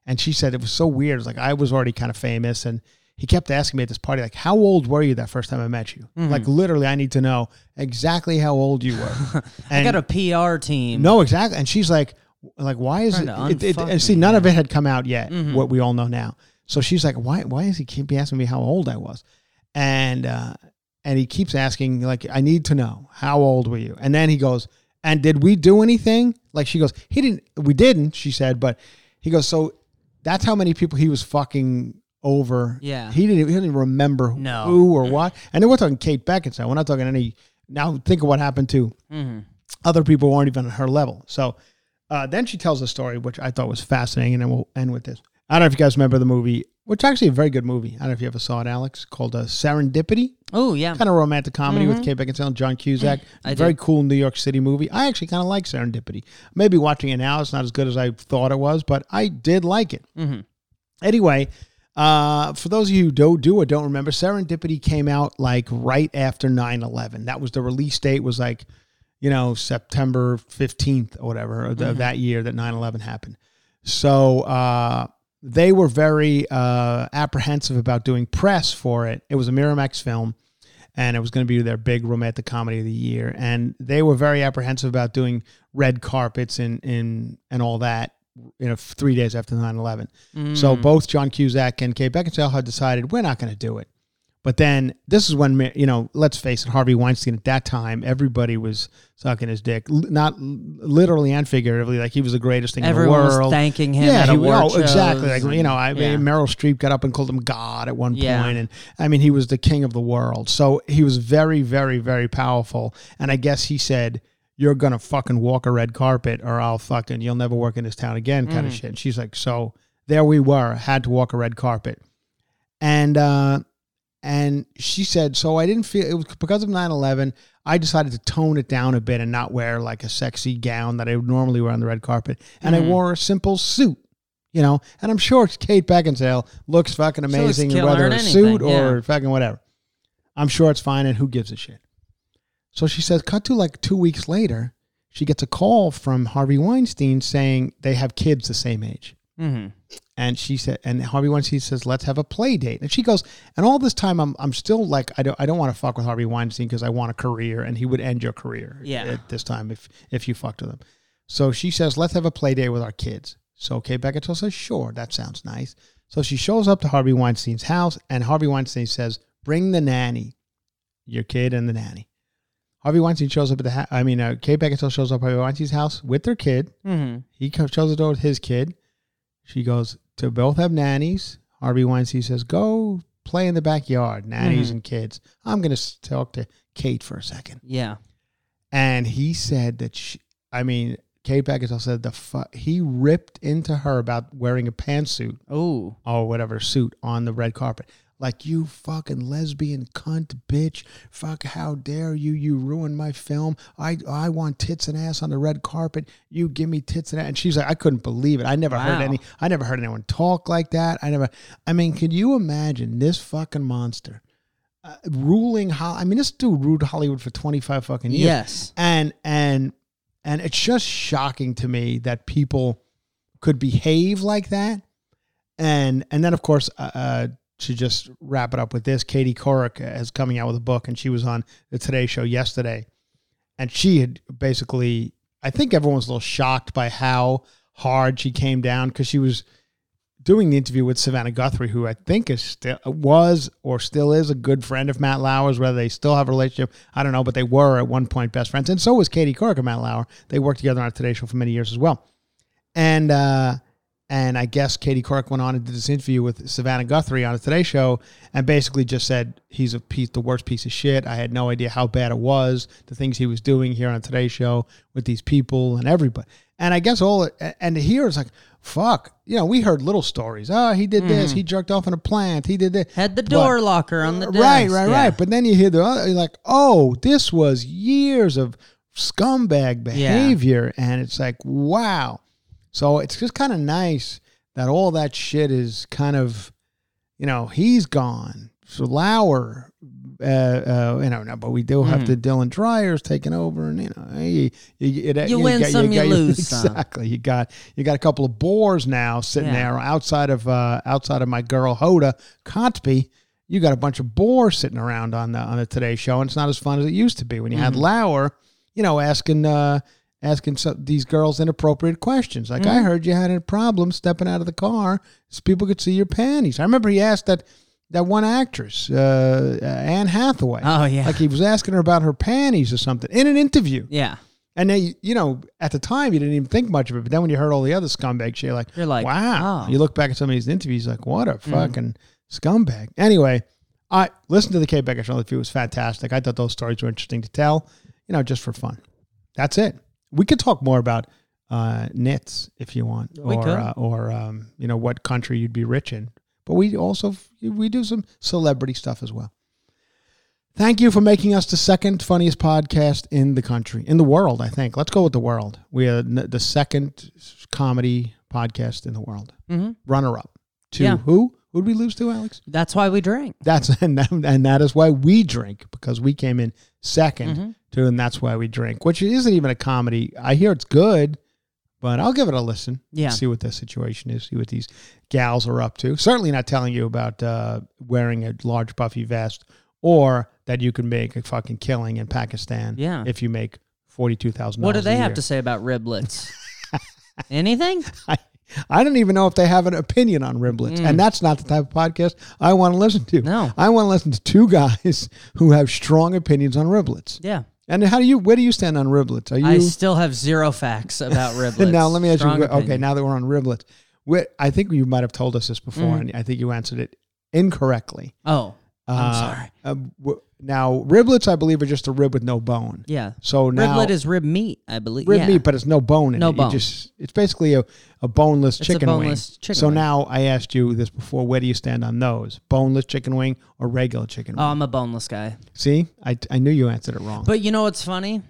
And she said it was so weird. It's like I was already kind of famous, and he kept asking me at this party, like, "How old were you that first time I met you?" Like literally, I need to know exactly how old you were. I got a PR team. No, exactly. And she's like, like, why is it? It, it and see, none of it had come out yet. Mhm. What we all know now. So she's like, why? Why is he keep asking me how old I was? And uh, and he keeps asking, like, I need to know how old were you? And then he goes, and did we do anything? Like she goes, he didn't. We didn't. She said, but he goes, so that's how many people he was fucking over. Yeah. He didn't. He didn't even remember No. who or what. And then we're talking Kate Beckinsale. We're not talking any. Now think of what happened to hmm other people weren't even at her level. So uh, then she tells a story which I thought was fascinating, and then we'll end with this. I don't know if you guys remember the movie, which is actually a very good movie. I don't know if you ever saw it, Alex, called uh, Serendipity. Oh yeah. Kind of romantic comedy with Kate Beckinsale and John Cusack. Very did. cool New York City movie. I actually kind of like Serendipity. Maybe watching it now, it's not as good as I thought it was, but I did like it. Mhm. Anyway, uh, for those of you who don't do or don't remember, Serendipity came out like right after 9 11. That was the release date, was like, you know, September 15th or whatever of that year that 9 11 happened. So uh, they were very uh, apprehensive about doing press for it. It was a Miramax film. And it was going to be their big romantic comedy of the year, and they were very apprehensive about doing red carpets and and and all that. You know, three days after 9-11. So Mm. both John Cusack and Kate Beckinsale had decided we're not going to do it. But then this is when you know, let's face it, Harvey Weinstein at that time, everybody was sucking his dick, not literally and figuratively. Like he was the greatest thing Everyone in the was world. thanking him yeah, at he, oh, exactly. Like shows you know, I yeah. mean, Meryl Streep got up and called him God at one Yeah. point, and I mean, he was the king of the world. So he was very, very, very powerful. And I guess he said, "You're gonna fucking walk a red carpet, or I'll fucking you'll never work in this town again," kind of shit. And she's like, "So there we were, had to walk a red carpet," and uh, and she said, "So I didn't feel it was because of 9/11. I decided to tone it down a bit and not wear like a sexy gown that I would normally wear on the red carpet, and I wore a simple suit." You know, and I'm sure Kate Beckinsale looks fucking amazing, whether in a suit or yeah. fucking whatever. I'm sure it's fine, and who gives a shit? So she says, cut to like two weeks later, she gets a call from Harvey Weinstein saying they have kids the same age. Mhm. And she said, and Harvey Weinstein says, let's have a play date. And she goes, and all this time, I'm, I'm still like, I don't, I don't want to fuck with Harvey Weinstein because I want a career, and he would end your career Yeah. at this time if, if you fucked with him. So she says, let's have a play date with our kids. So Kate Beckinsale says, sure, that sounds nice. So she shows up to Harvey Weinstein's house, and Harvey Weinstein says, bring the nanny, your kid and the nanny. Harvey Weinstein shows up at the, ha- I mean, uh, Kate Beckinsale shows up at Harvey Weinstein's house with their kid. Mhm. He comes, shows the door with his kid. She goes to both have nannies. Harvey Weinstein says, "Go play in the backyard, nannies Mhm. and kids." I'm going to talk to Kate for a second. Yeah. And he said that she, I mean, Kate Beckinsale said the fu- he ripped into her about wearing a pantsuit Oh. or whatever suit on the red carpet. Like you fucking lesbian cunt bitch. Fuck, how dare you? You ruined my film. I I want tits and ass on the red carpet. You give me tits and ass. And she's like, I couldn't believe it. I never heard any. I never heard anyone talk like that. I never. I mean, can you imagine this fucking monster? Uh, ruling Hol- I mean, this dude ruled Hollywood for twenty five fucking years Yes. and and and it's just shocking to me that people could behave like that and and then of course uh, uh to just wrap it up with this katie couric is coming out with a book and she was on the today show yesterday and she had basically i think everyone was a little shocked by how hard she came down because she was doing the interview with Savannah Guthrie, who I think is still was or still is a good friend of Matt Lauer's. Whether they still have a relationship, I don't know, but they were at one point best friends, and so was Katie Couric and Matt Lauer. They worked together on a Today Show for many years as well. And uh, and I guess Katie Couric went on and did this interview with Savannah Guthrie on the Today Show, and basically just said he's a piece, the worst piece of shit. I had no idea how bad it was, the things he was doing here on Today Show with these people and everybody. And I guess all and to hear is like, fuck, you know, we heard little stories. Oh, he did this. Mm. He jerked off in a plant. He did this. Had the But- door locker on the desk. Right, right, Yeah. right. But then you hear the other, you're like, oh, this was years of scumbag behavior, and it's like, wow. So it's just kind of nice that all that shit is kind of, you know, he's gone. So Lauer, uh, uh, you know, no, but we do have to. Dylan Dreyer's taking over, and you know, you, you, it- You win got- some, you got- lose some. Exactly. You got you got a couple of boars now sitting Yeah. there outside of uh, outside of my girl Hoda Kotb. You got a bunch of boars sitting around on the on the Today Show, and it's not as fun as it used to be when you had Lauer, you know, asking uh, asking so, these girls inappropriate questions. Like, I heard you had a problem stepping out of the car so people could see your panties. I remember he asked that that one actress, uh, uh, Anne Hathaway. Oh, yeah. like he was asking her about her panties or something in an interview. Yeah. And then, you know, at the time, you didn't even think much of it. But then when you heard all the other scumbag shit, you're like, You're like, wow. oh. You look back at some of these interviews, like, what a fucking scumbag. Anyway, I listened to the Kate Becker show. The view was fantastic. I thought those stories were interesting to tell, you know, just for fun. That's it. We could talk more about uh, knits if you want, We or uh, or um, you know what country you'd be rich in. But we also we do some celebrity stuff as well. Thank you for making us the second funniest podcast in the country, in the world, I think. Let's go with the world. We are n- the second comedy podcast in the world. hmm Runner up to Yeah. who? Who'd we lose to, Alex? That's why we drink. That's and that, and that is why we drink because we came in 2nd Mhm. To, and that's why we drink. Which isn't even a comedy. I hear it's good, but I'll give it a listen. Yeah. see what the situation is. See what these gals are up to. Certainly not telling you about uh, wearing a large puffy vest or that you can make a fucking killing in Pakistan. Yeah. if you make forty two thousand. What do they have to say about riblets? Anything? I, I don't even know if they have an opinion on riblets, Mm. and that's not the type of podcast I want to listen to. No. I want to listen to two guys who have strong opinions on riblets. Yeah. And how do you? Where do you stand on riblets? Are you? I still have zero facts about riblets. now let me ask Strong you. Okay, now that we're on riblets, I think you might have told us this before, Mm. and I think you answered it incorrectly. Oh, I'm Uh, sorry. uh, w- now riblets, I believe, are just a rib with no bone. Yeah. So now Riblet is rib meat, I believe. rib yeah. meat, but it's no bone in No it. You bone. just it's basically a, a boneless It's a chicken boneless wing. chicken so wing. now I asked you this before. Where do you stand on those? Boneless chicken wing or regular chicken wing? Oh. I'm a boneless guy. See, I, I knew you answered it wrong. But you know what's funny?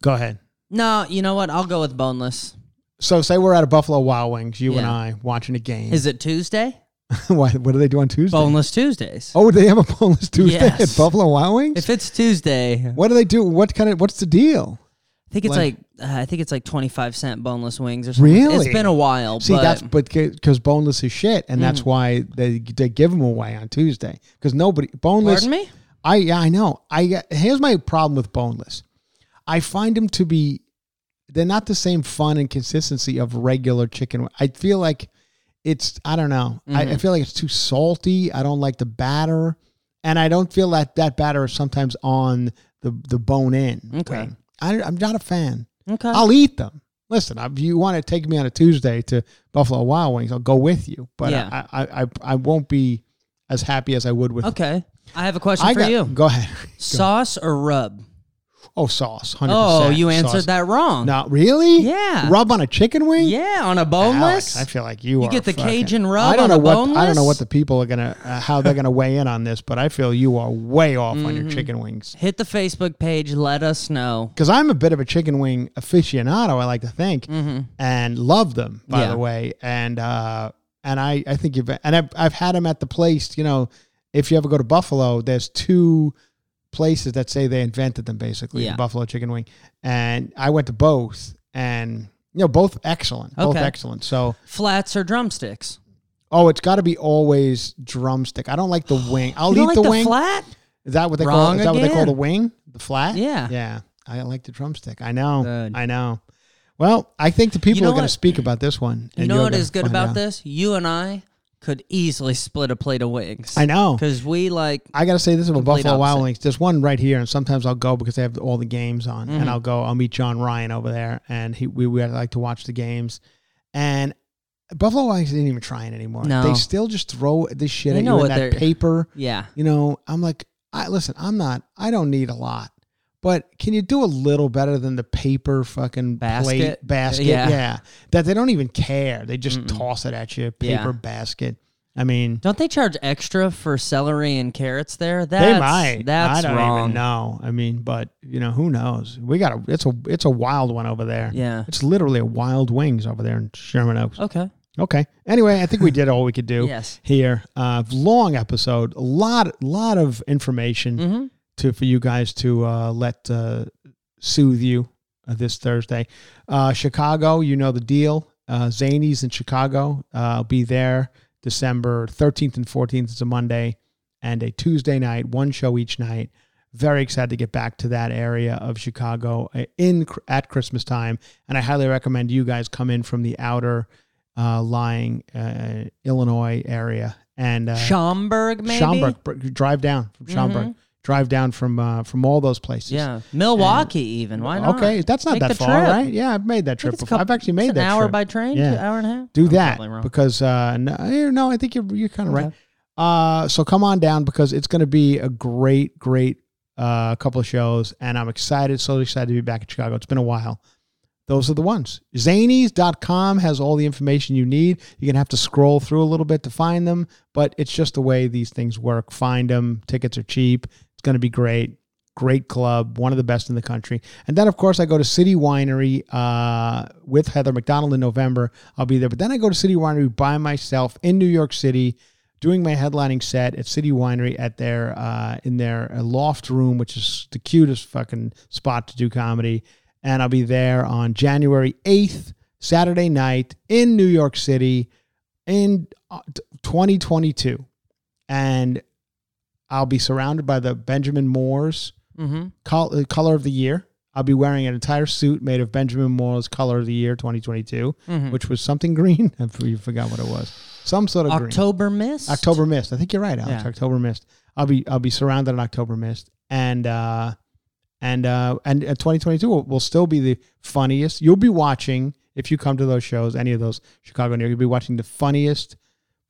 Go ahead. No, you know what? I'll go with boneless. So say we're at a Buffalo Wild Wings, you and Yeah. I watching a game. Is it Tuesday? what, what do they do on Tuesday? Boneless Tuesdays. Oh, they have a boneless Tuesday Yes. at Buffalo Wild Wings. If it's Tuesday, what do they do? What kind of? What's the deal? I think it's Like- like, uh, I think it's like 25 cent boneless wings or something. Really? It's been a while, See, but that's but because boneless is shit, and Mm. that's why they they give them away on Tuesday because nobody boneless. pardon me? I yeah, I know. I here's my problem with boneless. I find them to be they're not the same fun and consistency of regular chicken. I feel like it's I don't know. I, Mm-hmm. I feel like it's too salty. I don't like the batter, and I don't feel that that batter is sometimes on the the bone in. Okay. I, I'm not a fan. Okay. I'll eat them. Listen, if you want to take me on a Tuesday to Buffalo Wild Wings, I'll go with you. But Yeah. I, I, I, I won't be as happy as I would with. okay. I have a question I for got, you. Go ahead. Sauce or rub? Oh, sauce. 100%. Oh, you answered sauce. that wrong. Not really? Yeah. Rub on a chicken wing? Yeah, on a Alex, boneless. I feel like you, You are get the fucking- Cajun rub I don't on know a what I don't know what the people are gonna uh, how they're gonna weigh in on this, but I feel you are way off on Mm-hmm. your chicken wings. Hit the Facebook page. Let us know. Because I'm a bit of a chicken wing aficionado, I like to think, and love them. By Mm-hmm. Yeah. the way, and uh, and I I think you've and I've I've had them at the place. You know, if you ever go to Buffalo, there's two places that say they invented them basically, Yeah. the Buffalo chicken wing, and I went to both, and you know both excellent, both excellent. So. Flats or drumsticks? Oh, it's got to be always drumstick. I don't like the wing. I'll you eat like the, wing. flat? Is that what they call? Wrong Is that what they call the wing? The flat? Yeah. Yeah. I like the drumstick. I know. Good. I know. Well, I think the people know are going to speak about this one. You know what is good about out. this? You and I could easily split a plate of wings. I know. Because we like. I got to say this about Buffalo Wild. Wings. There's one right here, and sometimes I'll go because they have all the games on, Mm-hmm. and I'll go. I'll meet John Ryan over there, and he we, we like to watch the games, and. Buffalo Wild Wings didn't even try it anymore. No. They still just throw this shit They at you in that paper. Yeah. You know, I'm like, I listen, I'm not, I don't need a lot, but can you do a little better than the paper fucking Basket? plate basket? Yeah. Yeah. That they don't even care. They just toss it at you, paper Yeah. basket. I mean, Don't they charge extra for celery and carrots there? That's, they might. That's I don't wrong. even know. I mean, but you know, who knows? We got a, it's a, it's a wild one over there. Yeah. It's literally a wild wings over there in Sherman Oaks. Okay. Okay. Anyway, I think we did all we could do Yes. here. Uh, long episode, a lot, lot of information Mm-hmm. To for you guys to uh, let uh, soothe you uh, this Thursday. Uh, Chicago, you know the deal. Uh, Zanies in Chicago. Uh, I'll be there December 13th and 14th. It's a Monday and a Tuesday night. One show each night. Very excited to get back to that area of Chicago in at Christmas time, and I highly recommend you guys come in from the outer uh, lying uh, Illinois area and uh, Schaumburg, maybe? Schaumburg. Drive down from Schaumburg. Mhm. Drive down from uh, from all those places. Yeah. Milwaukee, even. Why not? Okay, that's not Make that far, trip. right? Yeah, I've made that trip before. couple- I've actually made that an hour trip. by train, Yeah. hour and a half. Do I'm that because uh, no, eh, no, I think you're you're kind of right. Uh, so come on down because it's going to be a great, great uh, couple of shows, and I'm excited, so excited to be back in Chicago. It's been a while. Those are the ones. Zanies.com has all the information you need. You're going to have to scroll through a little bit to find them, but it's just the way these things work. Find them. Tickets are cheap. Going to be great. Great club, one of the best in the country. And then, of course, I go to City Winery uh, with Heather McDonald in November. I'll be there. But then I go to City Winery by myself in New York City, doing my headlining set at City Winery at their uh, in their uh, loft room, which is the cutest fucking spot to do comedy. And I'll be there on January eighth, Saturday night in New York City, in uh, 2022, and I'll be surrounded by the Benjamin Moores Mm-hmm. col- uh, color of the year. I'll be wearing an entire suit made of Benjamin Moore's color of the year 2022, Mhm. which was something green. I forgot what it was. Some sort of green. October Mist? October mist. I think you're right, Alex. Yeah. October mist. I'll be I'll be surrounded in October mist, and uh, and uh, and uh, 2022 will, will still be the funniest. You'll be watching if you come to those shows, any of those Chicago New York. You'll be watching the funniest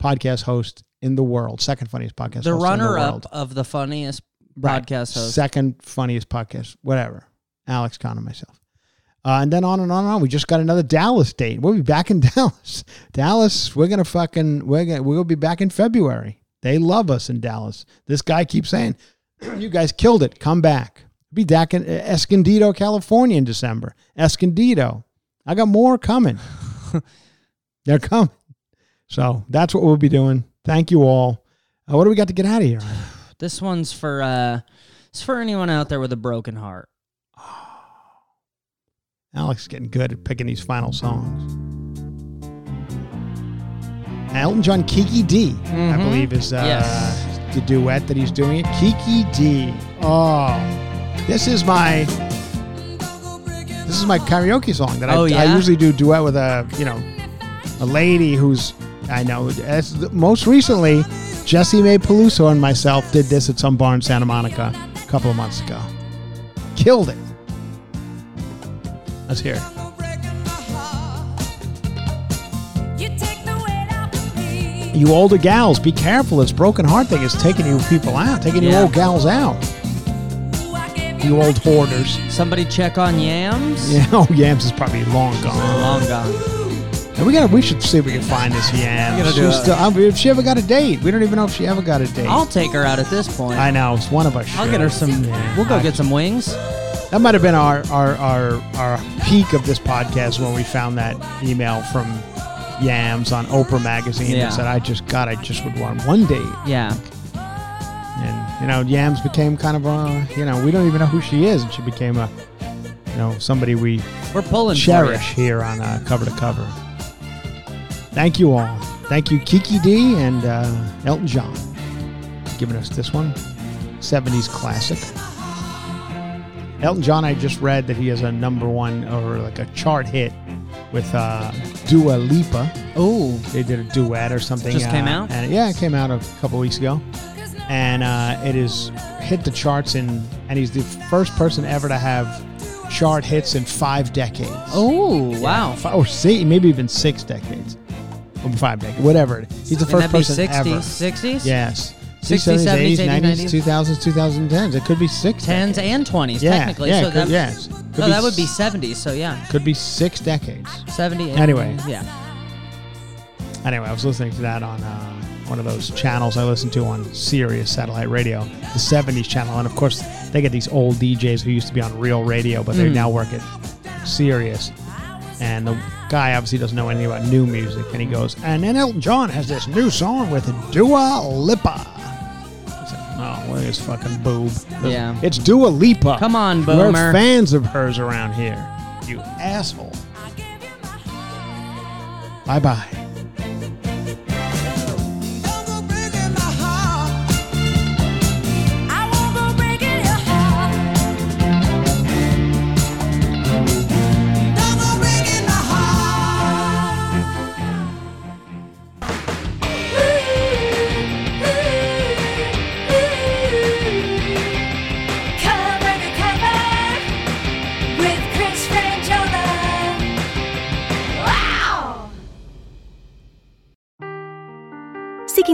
podcast host in the world, second funniest podcast. The runner the up of the funniest Right. podcast host. Second funniest podcast, whatever. Alex Conn and myself. Uh, and then on and on and on. We just got another Dallas date. We'll be back in Dallas. Dallas, we're gonna fucking we're gonna we'll be back in February. They love us in Dallas. This guy keeps saying, "You guys killed it. Come back." Be back in Escondido, California in December. Escondido. I got more coming. They're coming. So that's what we'll be doing. Thank you all. Uh, what do we got to get out of here? This one's for uh it's for anyone out there with a broken heart. Alex is getting good at picking these final songs. Elton John, Kiki Dee, I Mhm. believe is uh, Yes. the duet that he's doing. It Kiki Dee. Oh, this is my this is my karaoke song that I, Oh, I yeah? usually do duet with a you know a lady who's I know. As the, most recently, Jessimae Peluso and myself did this at some bar in Santa Monica a couple of months ago. Killed it. Let's hear it. You take the weight off of me. You older gals, be careful. This broken heart thing is taking you people out, taking you old gals out. Ooh, I gave You old hoarders. Somebody check on yams. Yeah, oh, Yams is probably long gone. Long gone. And we got. to We should see if we can find this Yams. We do it. still, I mean, if she ever got a date, we don't even know if she ever got a date. I'll take her out at this point. I know it's one of us. I'll should. get her some. Yeah. We'll go I- get some wings. That might have been our our our our peak of this podcast when we found that email from Yams on Oprah magazine Yeah. that said, "I just God, I just would want one date." Yeah. And you know, Yams became kind of a you know we don't even know who she is, and she became a you know somebody we We're pulling cherish here on uh, cover to cover. Thank you all. Thank you, Kiki Dee and uh, Elton John, for giving us this one, '70s classic. Elton John, I just read that he has a number one or like a chart hit with uh, Dua Lipa. Oh, They did a duet or something. Just uh, came out? And yeah, it came out a couple weeks ago, and uh, it is hit the charts in. And he's the first person ever to have chart hits in five decades. oh, wow. Fi- or see, maybe even six decades, or five decades, whatever. He's the first person 60s, ever. 60s? Yes. 60s, 70s, 80s, 90s, 90s, 2000s, 2010s. It could be six. 10s decades. and 20s, yeah, technically. Yeah, so could, that, yes. Could so be that would be 70s. So, yeah. Could be six decades. 70. Anyway. Yeah. Anyway, I was listening to that on uh, one of those channels I listen to on Sirius satellite radio, the 70s channel. And of course, they get these old DJs who used to be on real radio, but they Mm. now work at Sirius. And the guy obviously doesn't know anything about new music. And he goes, and then Elton John has this new song with Dua Lipa. I said, oh, this fucking boob. Yeah. It's Dua Lipa. Come on, boomer. We're fans of hers around here. You asshole. Bye bye.